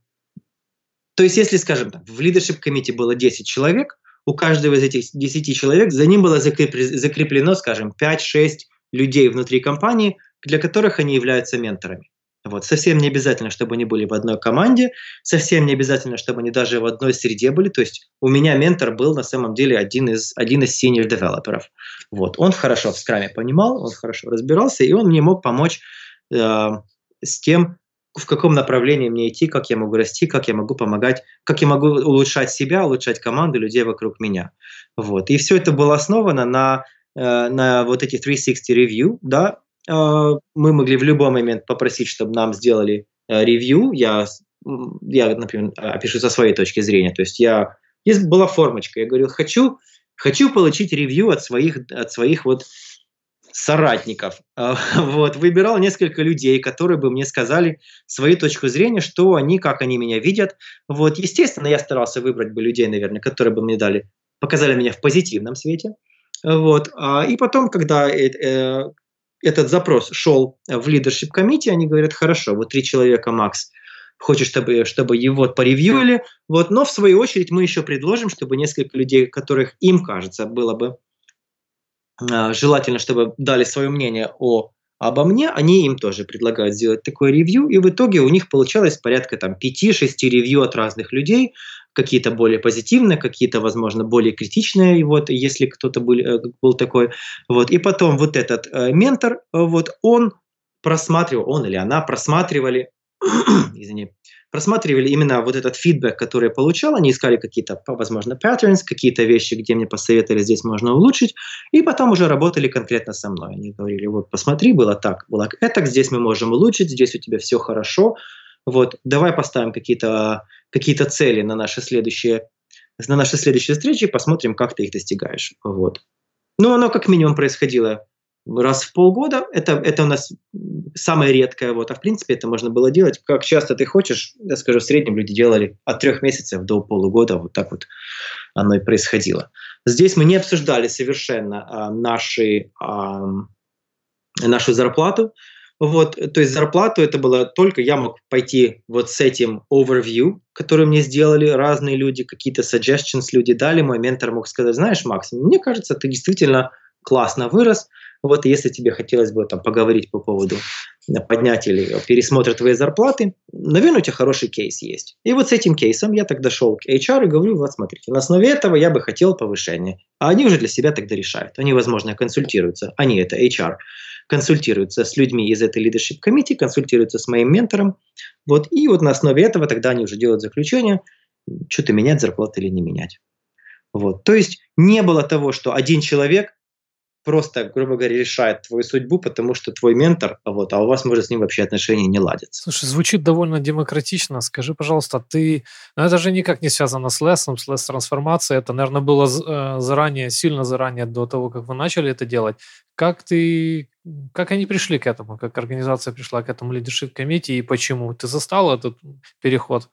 то есть если, скажем так, в leadership committee было 10 человек, у каждого из этих 10 человек за ним было закреплено, скажем, 5-6 людей внутри компании, для которых они являются менторами. Вот. Совсем не обязательно, чтобы они были в одной команде, совсем не обязательно, чтобы они даже в одной среде были. То есть у меня ментор был на самом деле один из, один из senior девелоперов. Вот. Он хорошо в скраме понимал, он хорошо разбирался, и он мне мог помочь э, с тем, в каком направлении мне идти, как я могу расти, как я могу помогать, как я могу улучшать себя, улучшать команду, людей вокруг меня. Вот. И все это было основано на, э, на вот эти 360 review, да, мы могли в любой момент попросить, чтобы нам сделали э, ревью. Я, я, например, опишу со своей точки зрения. То есть я, есть была формочка, я говорил, хочу, хочу получить ревью от своих, от своих вот соратников. А, [LAUGHS] вот, выбирал несколько людей, которые бы мне сказали свою точку зрения, что они, как они меня видят. Вот, естественно, я старался выбрать бы людей, наверное, которые бы мне дали, показали меня в позитивном свете. Вот, а, и потом, когда э, э, этот запрос шел в leadership committee, они говорят, хорошо, вот три человека, Макс, хочет, чтобы, чтобы его поревьюили, вот, но в свою очередь мы еще предложим, чтобы несколько людей, которых им кажется было бы э, желательно, чтобы дали свое мнение о обо мне, они им тоже предлагают сделать такое ревью, и в итоге у них получалось порядка там 5-6 ревью от разных людей, какие-то более позитивные, какие-то, возможно, более критичные, вот, если кто-то был, э, был такой. Вот. И потом вот этот э, ментор, вот, он просматривал, он или она просматривали, [CLEARS THROAT] извини, просматривали именно вот этот фидбэк, который я получал, они искали какие-то, возможно, patterns, какие-то вещи, где мне посоветовали, здесь можно улучшить, и потом уже работали конкретно со мной. Они говорили, вот посмотри, было так, было это, здесь мы можем улучшить, здесь у тебя все хорошо, вот, давай поставим какие-то какие цели на наши следующие на наши следующие встречи, посмотрим, как ты их достигаешь. Вот. Ну, оно как минимум происходило раз в полгода. Это, это у нас самое редкое. Вот. А в принципе это можно было делать. Как часто ты хочешь, я скажу, в среднем люди делали от трех месяцев до полугода. Вот так вот оно и происходило. Здесь мы не обсуждали совершенно а, наши, а, нашу зарплату. Вот, то есть зарплату это было только я мог пойти вот с этим overview, который мне сделали разные люди, какие-то suggestions люди дали, мой ментор мог сказать, знаешь, Макс, мне кажется, ты действительно классно вырос, Вот, если тебе хотелось бы там поговорить по поводу э, поднятия или пересмотра твоей зарплаты, наверное, у тебя хороший кейс есть. И вот с этим кейсом я тогда шел к HR и говорю, вот смотрите, на основе этого я бы хотел повышения. А они уже для себя тогда решают. Они, возможно, консультируются. Они, это HR, консультируются с людьми из этой leadership committee, консультируются с моим ментором. Вот, и вот на основе этого тогда они уже делают заключение, что-то менять зарплату или не менять. Вот. То есть не было того, что один человек просто, грубо говоря, решает твою судьбу, потому что твой ментор, вот, а у вас, может, с ним вообще отношения не ладятся. Слушай, звучит довольно демократично. Скажи, пожалуйста, ты... Ну, это же никак не связано с лесом, с лес-трансформацией. Это, наверное, было э, заранее, сильно заранее до того, как вы начали это делать. Как ты... Как они пришли к этому? Как организация пришла к этому leadership committee и почему? Ты застал этот переход?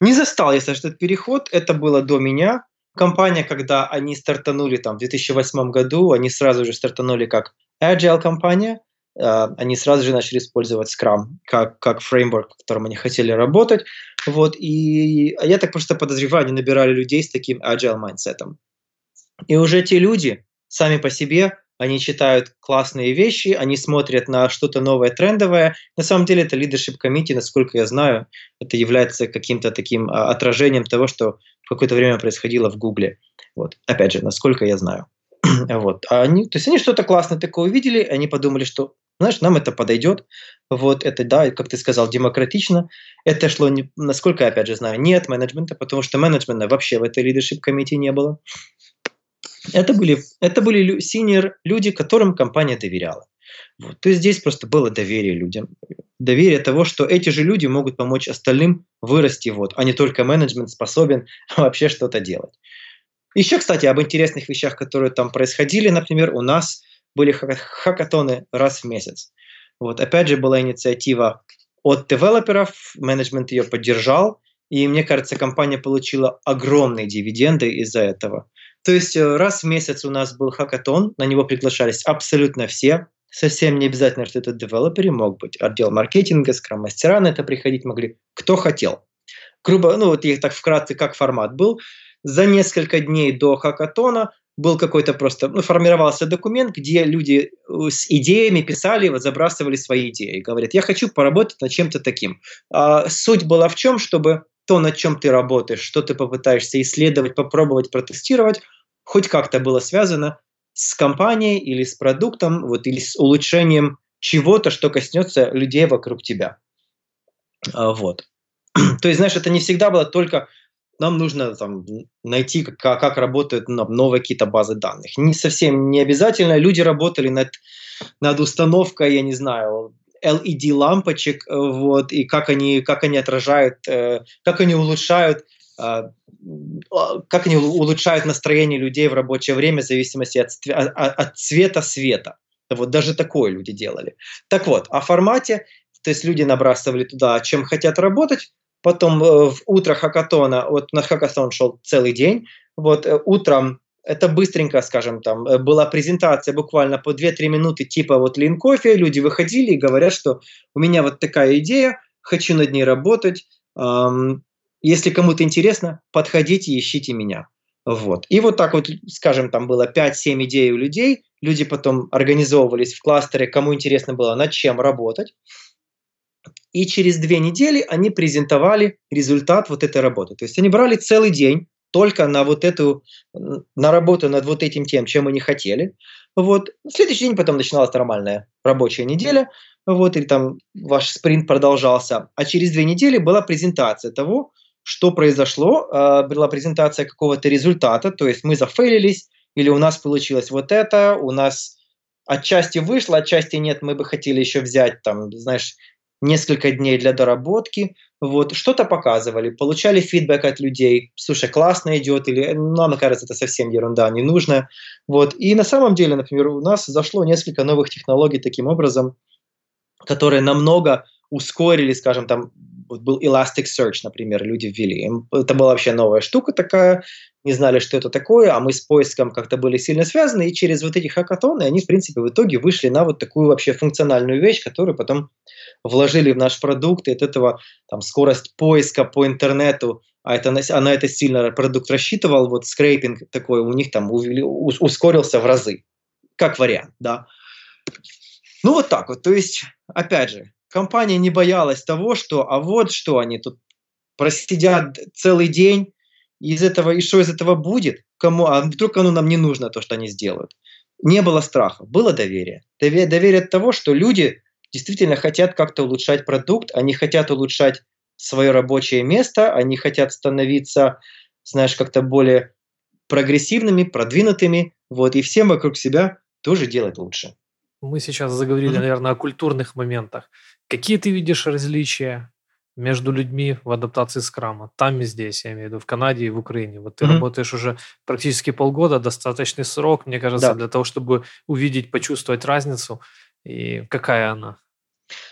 Не застал, если этот переход. Это было до меня компания, когда они стартанули там в 2008 году, они сразу же стартанули как agile компания, Uh, они сразу же начали использовать Scrum как, как фреймворк, в котором они хотели работать. Вот, и я так просто подозреваю, они набирали людей с таким agile mindset ом. И уже те люди сами по себе, они читают классные вещи, они смотрят на что-то новое, трендовое. На самом деле это leadership committee, насколько я знаю, это является каким-то таким а, отражением того, что в какое-то время происходило в Гугле. Вот. Опять же, насколько я знаю. [CLEARS THROAT] вот. А они, то есть они что-то классное такое увидели, они подумали, что, знаешь, нам это подойдет. Вот это, да, как ты сказал, демократично. Это шло, не, насколько я, опять же, знаю, не от менеджмента, потому что менеджмента вообще в этой leadership комитете не было. Это были, это были senior люди, которым компания доверяла. Вот. То есть здесь просто было доверие людям. Доверие того, что эти же люди могут помочь остальным вырасти, вот, а не только менеджмент способен [LAUGHS] вообще что-то делать. Еще, кстати, об интересных вещах, которые там происходили. Например, у нас были хакатоны раз в месяц. Вот, опять же, была инициатива от девелоперов, менеджмент ее поддержал, и мне кажется, компания получила огромные дивиденды из-за этого. То есть э, раз в месяц у нас был хакатон, на него приглашались абсолютно все, совсем не обязательно, что это девелоперы, мог быть отдел маркетинга, скрам-мастера на это приходить могли, кто хотел. Грубо, ну вот их так вкратце, как формат был. За несколько дней до хакатона был какой-то просто, ну, формировался документ, где люди э, с идеями писали, вот забрасывали свои идеи. Говорят, я хочу поработать над чем-то таким. А суть была в чем, чтобы то, над чем ты работаешь, что ты попытаешься исследовать, попробовать, протестировать, хоть как-то было связано с компанией или с продуктом, вот, или с улучшением чего-то, что коснется людей вокруг тебя. А, вот. [CLEARS THROAT] То есть, знаешь, это не всегда было только нам нужно там, найти, как, как работают новые какие-то базы данных. Не совсем не обязательно. Люди работали над, над установкой, я не знаю, LED лампочек, вот, и как они, как они отражают, э, как они улучшают а, а, как они улучшают настроение людей в рабочее время в зависимости от, от цвета света. Вот даже такое люди делали. Так вот, о формате, то есть люди набрасывали туда, чем хотят работать, потом э, в утро хакатона, вот на хакатон шел целый день, вот э, утром это быстренько, скажем, там э, была презентация буквально по 2-3 минуты типа вот лин кофе, люди выходили и говорят, что у меня вот такая идея, хочу над ней работать, если кому-то интересно, подходите ищите меня. Вот. И вот так вот, скажем, там было 5-7 идей у людей, люди потом организовывались в кластере, кому интересно было над чем работать. И через две недели они презентовали результат вот этой работы. То есть они брали целый день только на вот эту, на работу над вот этим тем, чем они хотели. Вот. Следующий день потом начиналась нормальная рабочая неделя, вот, или там ваш спринт продолжался. А через две недели была презентация того, что произошло, а, была презентация какого-то результата, то есть мы зафейлились, или у нас получилось вот это, у нас отчасти вышло, отчасти нет, мы бы хотели еще взять там, знаешь, несколько дней для доработки, вот, что-то показывали, получали фидбэк от людей, слушай, классно идет, или нам кажется, это совсем ерунда, не нужно, вот, и на самом деле, например, у нас зашло несколько новых технологий таким образом, которые намного ускорили, скажем, там, вот был Elasticsearch, например, люди ввели. Это была вообще новая штука такая, не знали, что это такое, а мы с поиском как-то были сильно связаны, и через вот эти хакатоны они, в принципе, в итоге вышли на вот такую вообще функциональную вещь, которую потом вложили в наш продукт, и от этого там скорость поиска по интернету, а это, она это сильно продукт рассчитывал, вот скрейпинг такой у них там ускорился в разы, как вариант, да. Ну вот так вот. То есть, опять же, компания не боялась того, что, а вот что они тут просидят целый день, из этого, и что из этого будет? Кому, а вдруг оно нам не нужно, то, что они сделают? Не было страха, было доверие. Доверие, доверие от того, что люди действительно хотят как-то улучшать продукт, они хотят улучшать свое рабочее место, они хотят становиться, знаешь, как-то более прогрессивными, продвинутыми, вот, и всем вокруг себя тоже делать лучше. Мы сейчас заговорили, mm-hmm. наверное, о культурных моментах. Какие ты видишь различия между людьми в адаптации скрама? Там и здесь, я имею в виду, в Канаде и в Украине. Вот ты mm-hmm. работаешь уже практически полгода, достаточный срок, мне кажется, да. для того, чтобы увидеть, почувствовать разницу. И какая она?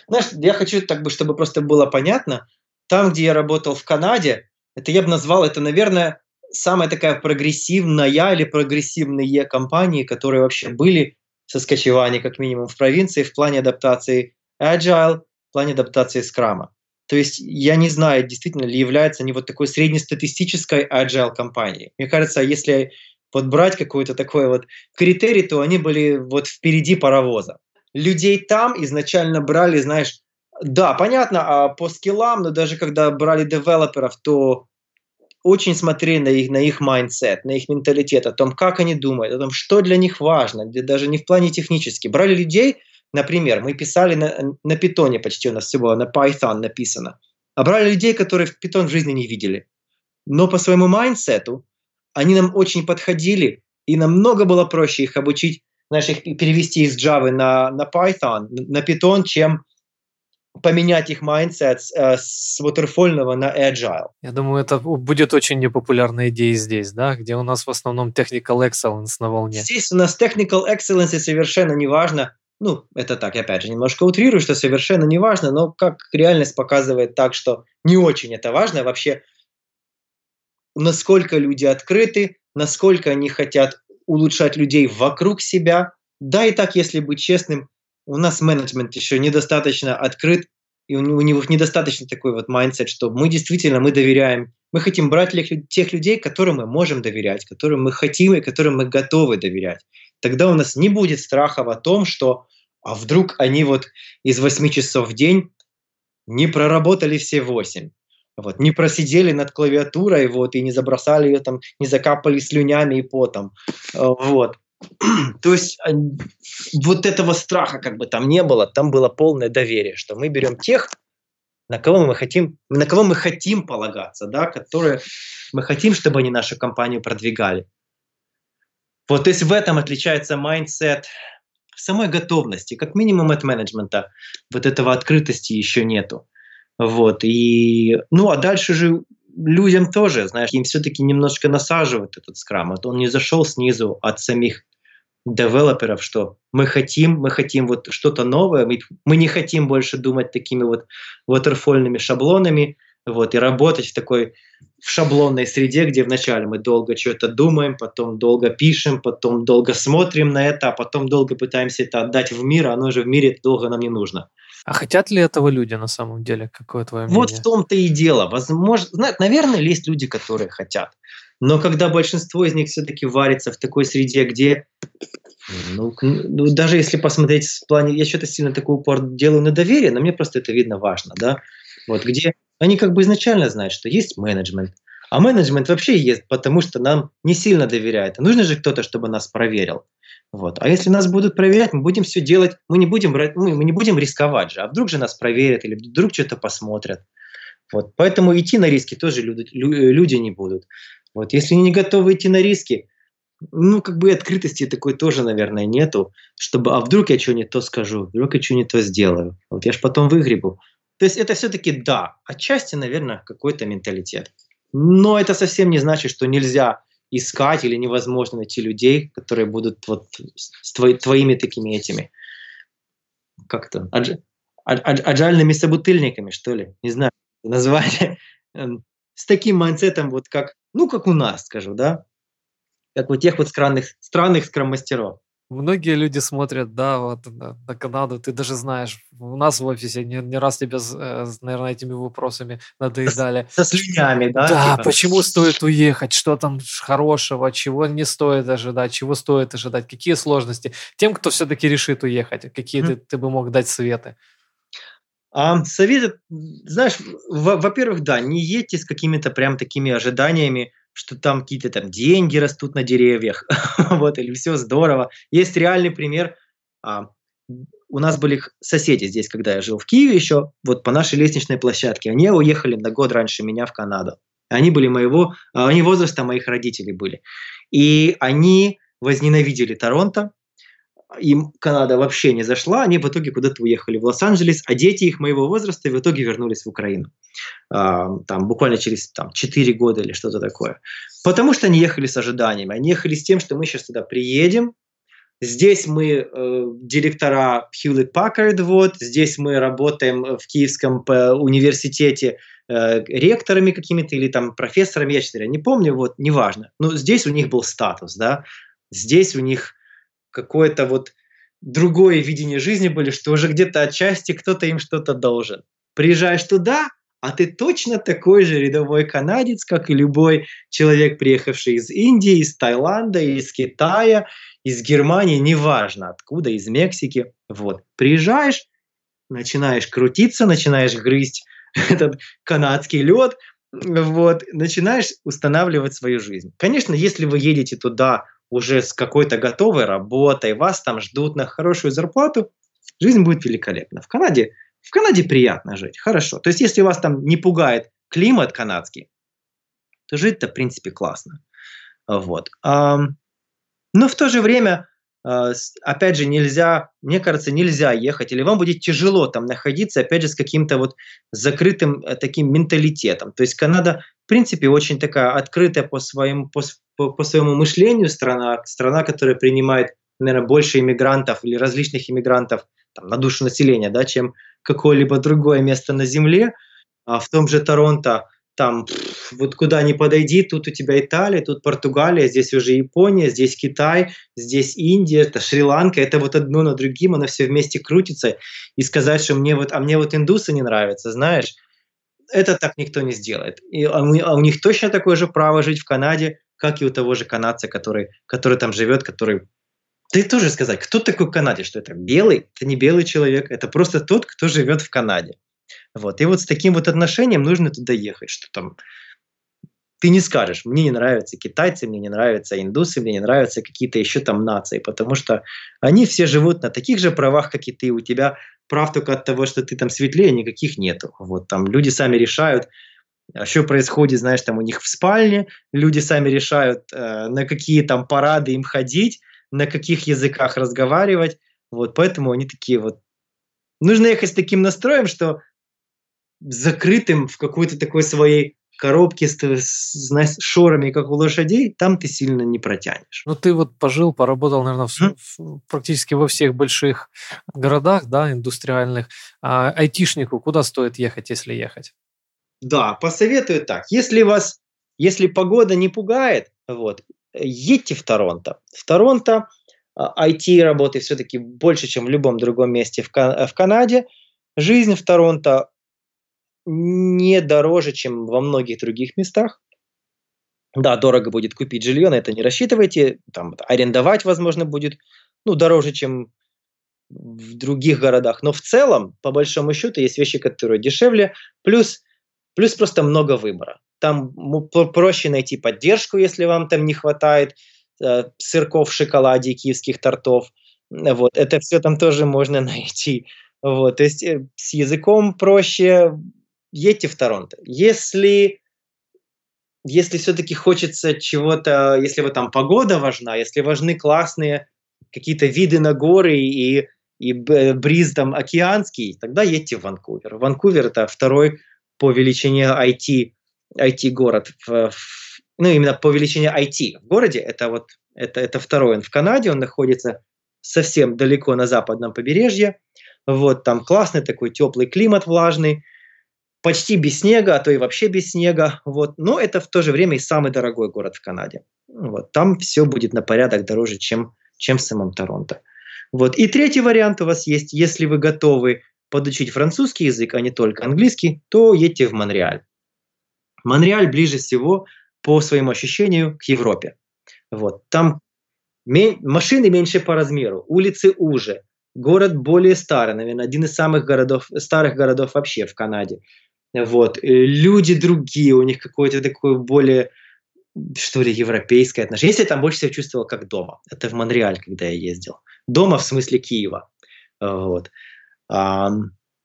Знаешь, я хочу, так бы, чтобы просто было понятно, там, где я работал в Канаде, это я бы назвал, это, наверное, самая такая прогрессивная или прогрессивные компании, которые вообще были Соскочеване, как минимум в провинции, в плане адаптации Agile, в плане адаптации Scrum. То есть я не знаю, действительно ли является они вот такой среднестатистической Agile компанией. Мне кажется, если вот брать какой-то такой вот критерий, то они были вот впереди паровоза. Людей там изначально брали, знаешь, да, понятно, а по скиллам, но даже когда брали девелоперов, то очень смотрели на их, на их mindset, на их менталитет, о том, как они думают, о том, что для них важно, даже не в плане технически. Брали людей, например, мы писали на, на Python е почти у нас всего, на Python написано, а брали людей, которые в Python в жизни не видели. Но по своему mindset у они нам очень подходили, и намного было проще их обучить, знаешь, их перевести из Java на, на Python, на Python, чем поменять их mindset э, с waterfall ного на agile. Я думаю, это будет очень непопулярная идея здесь, да, где у нас в основном technical excellence на волне. Здесь у нас technical excellence и совершенно не важно, ну, это так, опять же, немножко утрирую, что совершенно не важно, но как реальность показывает так, что не очень это важно вообще, насколько люди открыты, насколько они хотят улучшать людей вокруг себя. Да, и так, если быть честным, у нас менеджмент еще недостаточно открыт, и у, у него недостаточно такой вот mindset, что мы действительно мы доверяем, мы хотим брать тех людей, которым мы можем доверять, которым мы хотим и которым мы готовы доверять. Тогда у нас не будет страхов о том, что а вдруг они вот из 8 часов в день не проработали все 8, вот, не просидели над клавиатурой, вот, и не забросали ее там, не закапали слюнями и потом, вот. [CLEARS THROAT] То есть вот этого страха как бы там не было, там было полное доверие, что мы берем тех, на кого мы хотим, на кого мы хотим полагаться, да, которые мы хотим, чтобы они нашу компанию продвигали. Вот, то есть в этом отличается mindset самой готовности, как минимум от менеджмента. Вот этого открытости еще нету. Вот, и, ну, а дальше же людям тоже, знаешь, им все-таки немножко насаживают этот скрам. Вот он не зашел снизу от самих девелоперов, что мы хотим, мы хотим вот что-то новое, мы, мы не хотим больше думать такими вот waterfallными шаблонами, вот, и работать в такой в шаблонной среде, где вначале мы долго что-то думаем, потом долго пишем, потом долго смотрим на это, а потом долго пытаемся это отдать в мир, а оно же в мире долго нам не нужно. А хотят ли этого люди на самом деле? Какое твое мнение? Вот в том-то и дело. Возможно, знаете, наверное, есть люди, которые хотят. Но когда большинство из них все-таки варится в такой среде, где, ну, ну, даже если посмотреть в плане, я что-то сильно такой упор делаю на доверие, но мне просто это видно важно, да, вот где они как бы изначально знают, что есть менеджмент, а менеджмент вообще есть, потому что нам не сильно доверяет. нужно же кто-то, чтобы нас проверил. Вот. А если нас будут проверять, мы будем все делать, мы не будем, мы не будем рисковать же, а вдруг же нас проверят или вдруг что-то посмотрят. Вот. Поэтому идти на риски тоже люди, люди не будут. Вот. Если не готовы идти на риски, ну, как бы открытости такой тоже, наверное, нету, чтобы, а вдруг я что не то скажу, вдруг я что не то сделаю. Вот я ж потом выгребу. То есть это все-таки да, отчасти, наверное, какой-то менталитет. Но это совсем не значит, что нельзя искать или невозможно найти людей, которые будут вот с твои, твоими такими этими, как-то, адж, адж, аджайльными собутыльниками, что ли, не знаю, название, [LAUGHS] эм, с таким mindset ом, вот как, ну, как у нас, скажу, да, как у тех вот странных, странных скрам-мастеров. Многие люди смотрят, да, вот на, на Канаду. Ты даже знаешь, у нас в офисе не, не раз тебя, э, наверное, этими вопросами надоедали. Со слюнями, да? Да, типа? почему стоит уехать, что там хорошего, чего не стоит ожидать, чего стоит ожидать, какие сложности. Тем, кто все-таки решит уехать, какие mm. ты, ты бы мог дать советы? А, советы, знаешь, во-первых, да, не едьте с какими-то прям такими ожиданиями, что там какие-то там деньги растут на деревьях, [LAUGHS] вот, или все здорово. Есть реальный пример. А, у нас были соседи здесь, когда я жил в Киеве еще, вот по нашей лестничной площадке. Они уехали на год раньше меня в Канаду. Они были моего, а, они возраста моих родителей были. И они возненавидели Торонто, им Канада вообще не зашла, они в итоге куда-то уехали в Лос-Анджелес, а дети их моего возраста в итоге вернулись в Украину. А, там буквально через там, 4 года или что-то такое. Потому что они ехали с ожиданиями. Они ехали с тем, что мы сейчас туда приедем, Здесь мы э, директора Hewlett Packard, вот, здесь мы работаем в Киевском э, университете э, ректорами какими-то или там профессорами, я, честно не помню, вот, неважно. Но здесь у них был статус, да, здесь у них какое-то вот другое видение жизни были, что уже где-то отчасти кто-то им что-то должен. Приезжаешь туда, а ты точно такой же рядовой канадец, как и любой человек, приехавший из Индии, из Таиланда, из Китая, из Германии, неважно откуда, из Мексики. Вот. Приезжаешь, начинаешь крутиться, начинаешь грызть [LAUGHS] этот канадский лед, вот, начинаешь устанавливать свою жизнь. Конечно, если вы едете туда уже с какой-то готовой работой, вас там ждут на хорошую зарплату, жизнь будет великолепна. В Канаде, в Канаде приятно жить, хорошо. То есть, если вас там не пугает климат канадский, то жить-то, в принципе, классно. Вот. Но в то же время а, опять же, нельзя, мне кажется, нельзя ехать, или вам будет тяжело там находиться, опять же, с каким-то вот закрытым э, таким менталитетом. То есть Канада, в принципе, очень такая открытая по своему, по, по своему мышлению страна, страна, которая принимает, наверное, больше иммигрантов или различных иммигрантов там, на душу населения, да, чем какое-либо другое место на Земле. А в том же Торонто там вот куда ни подойди, тут у тебя Италия, тут Португалия, здесь уже Япония, здесь Китай, здесь Индия, это Шри-Ланка, это вот одно на другим, оно все вместе крутится, и сказать, что мне вот, а мне вот индусы не нравятся, знаешь, это так никто не сделает. И, а, у, а у них точно такое же право жить в Канаде, как и у того же канадца, который, который там живет, который ты тоже сказать, кто такой канадец, что это белый, это не белый человек, это просто тот, кто живет в Канаде. Вот. И вот с таким вот отношением нужно туда ехать, что там ты не скажешь, мне не нравятся китайцы, мне не нравятся индусы, мне не нравятся какие-то еще там нации, потому что они все живут на таких же правах, как и ты. У тебя прав только от того, что ты там светлее, никаких нету. Вот там люди сами решают, а что происходит, знаешь, там у них в спальне, люди сами решают, э, на какие там парады им ходить, на каких языках разговаривать. Вот поэтому они такие вот. Нужно ехать с таким настроем, что закрытым в какой-то такой своей коробке с, с, с шорами, как у лошадей, там ты сильно не протянешь. Ну, ты вот пожил, поработал, наверное, в, в, практически во всех больших городах, да, индустриальных. А айтишнику куда стоит ехать, если ехать? Да, посоветую так. Если вас, если погода не пугает, вот, едьте в Торонто. В Торонто IT а, работы все-таки больше, чем в любом другом месте в, в Канаде. Жизнь в Торонто не дороже, чем во многих других местах. Да, дорого будет купить жилье, на это не рассчитывайте. Там, арендовать, возможно, будет ну, дороже, чем в других городах. Но в целом, по большому счету, есть вещи, которые дешевле. Плюс, плюс просто много выбора. Там проще найти поддержку, если вам там не хватает э, сырков в шоколаде киевских тортов. Вот, это все там тоже можно [LAUGHS] найти. Вот, то есть э, с языком проще, едьте в Торонто. Если, если все-таки хочется чего-то, если вот там погода важна, если важны классные какие-то виды на горы и, и бриз там океанский, тогда едьте в Ванкувер. Ванкувер это второй по величине IT, IT город, в, в, ну именно по величине IT в городе, это вот это, это второй он в Канаде, он находится совсем далеко на западном побережье, вот там классный такой теплый климат влажный, почти без снега, а то и вообще без снега. Вот. Но это в то же время и самый дорогой город в Канаде. Вот. Там все будет на порядок дороже, чем, чем в самом Торонто. Вот. И третий вариант у вас есть, если вы готовы подучить французский язык, а не только английский, то едьте в Монреаль. Монреаль ближе всего по своему ощущению к Европе. Вот. Там машины меньше по размеру, улицы уже, город более старый, наверное, один из самых городов, старых городов вообще в Канаде. Вот. Э, люди другие, у них какое-то такое более, что ли, европейское отношение. Если там больше себя чувствовал как дома. Это в Монреаль, когда я ездил. Дома в смысле Киева. Вот.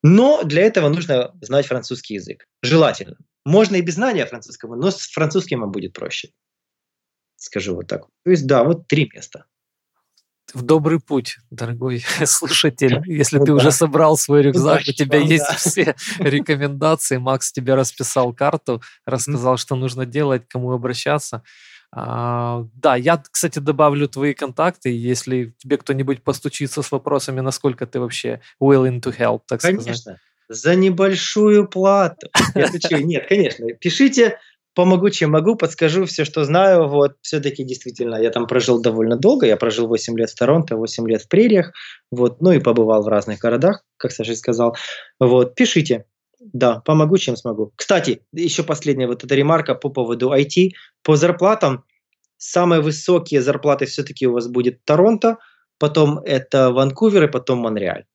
Но для этого нужно знать французский язык. Желательно. Можно и без знания французского, но с французским вам будет проще. Скажу вот так. То есть, да, вот три места в добрый путь, дорогой [LAUGHS] слушатель. [LAUGHS] Если ты уже собрал свой рюкзак, у тебя есть все [LAUGHS] рекомендации. Макс тебе расписал карту, рассказал, что нужно делать, кому обращаться. А, да, я, кстати, добавлю твои контакты, если тебе кто-нибудь постучится с вопросами, насколько ты вообще willing to help, так конечно. сказать. За небольшую плату. [LAUGHS] Нет, конечно, пишите помогу, чем могу, подскажу все, что знаю. Вот, все-таки действительно, я там прожил довольно долго. Я прожил 8 лет в Торонто, 8 лет в прериях. Вот, ну и побывал в разных городах, как Саша сказал. Вот, пишите. Да, помогу, чем смогу. Кстати, еще последняя вот эта ремарка по поводу IT. По зарплатам самые высокие зарплаты все-таки у вас будет Торонто, потом это Ванкувер и потом Монреаль.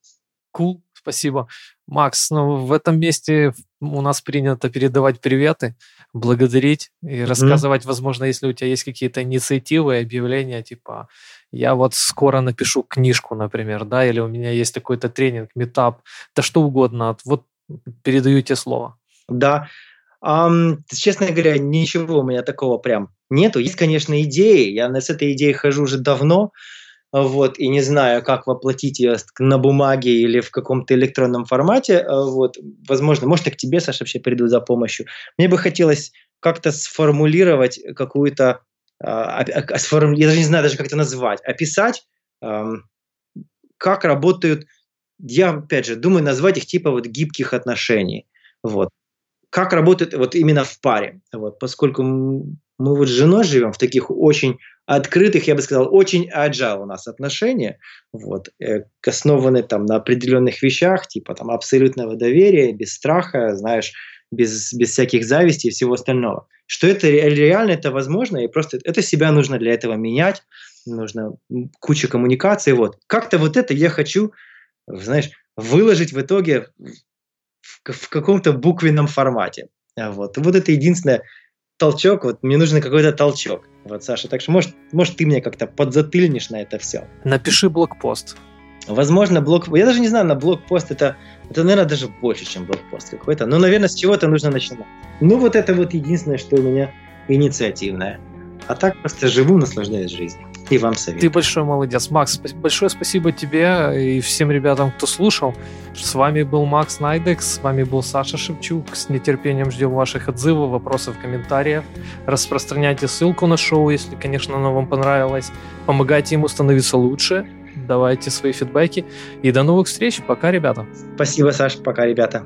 Cool, спасибо. Макс, ну, в этом месте у нас принято передавать приветы, благодарить и mm-hmm. рассказывать, возможно, если у тебя есть какие-то инициативы, объявления, типа я вот скоро напишу книжку, например, да, или у меня есть какой-то тренинг, метап, да что угодно. Вот передаю тебе слово. Да. Um, честно говоря, ничего у меня такого прям нету. Есть, конечно, идеи. Я с этой идеей хожу уже давно вот, и не знаю, как воплотить ее на бумаге или в каком-то электронном формате, э, вот, возможно, может, и к тебе, Саша, вообще приду за помощью. Мне бы хотелось как-то сформулировать какую-то, а, а, а, я даже не знаю даже, как это назвать, описать, как работают, я, опять же, думаю назвать их типа вот гибких отношений, вот. Как работает вот именно в паре, вот, поскольку мы вот с женой живем в таких очень открытых, я бы сказал, очень agile у нас отношения, вот, э, основаны там на определенных вещах, типа там абсолютного доверия, без страха, знаешь, без, без всяких зависти и всего остального. Что это реально, это возможно, и просто это себя нужно для этого менять, нужно куча коммуникаций, вот. Как-то вот это я хочу, знаешь, выложить в итоге в, в каком-то буквенном формате. Вот. вот это единственное, толчок, вот мне нужен какой-то толчок. Вот, Саша, так что может, может ты мне как-то подзатыльнишь на это все. Напиши блокпост. Возможно, блок... Я даже не знаю, на блокпост это, это, наверное, даже больше, чем блокпост какой-то. Но, наверное, с чего-то нужно начинать. Ну, вот это вот единственное, что у меня инициативное. А так просто живу, наслаждаюсь жизнью. И вам совет. Ты большой молодец. Макс, большое спасибо тебе и всем ребятам, кто слушал. С вами был Макс Найдекс, с вами был Саша Шевчук. С нетерпением ждем ваших отзывов, вопросов, комментариев. Распространяйте ссылку на шоу, если, конечно, оно вам понравилось. Помогайте ему становиться лучше. Давайте свои фидбэки. И до новых встреч. Пока, ребята. Спасибо, Саша. Пока, ребята.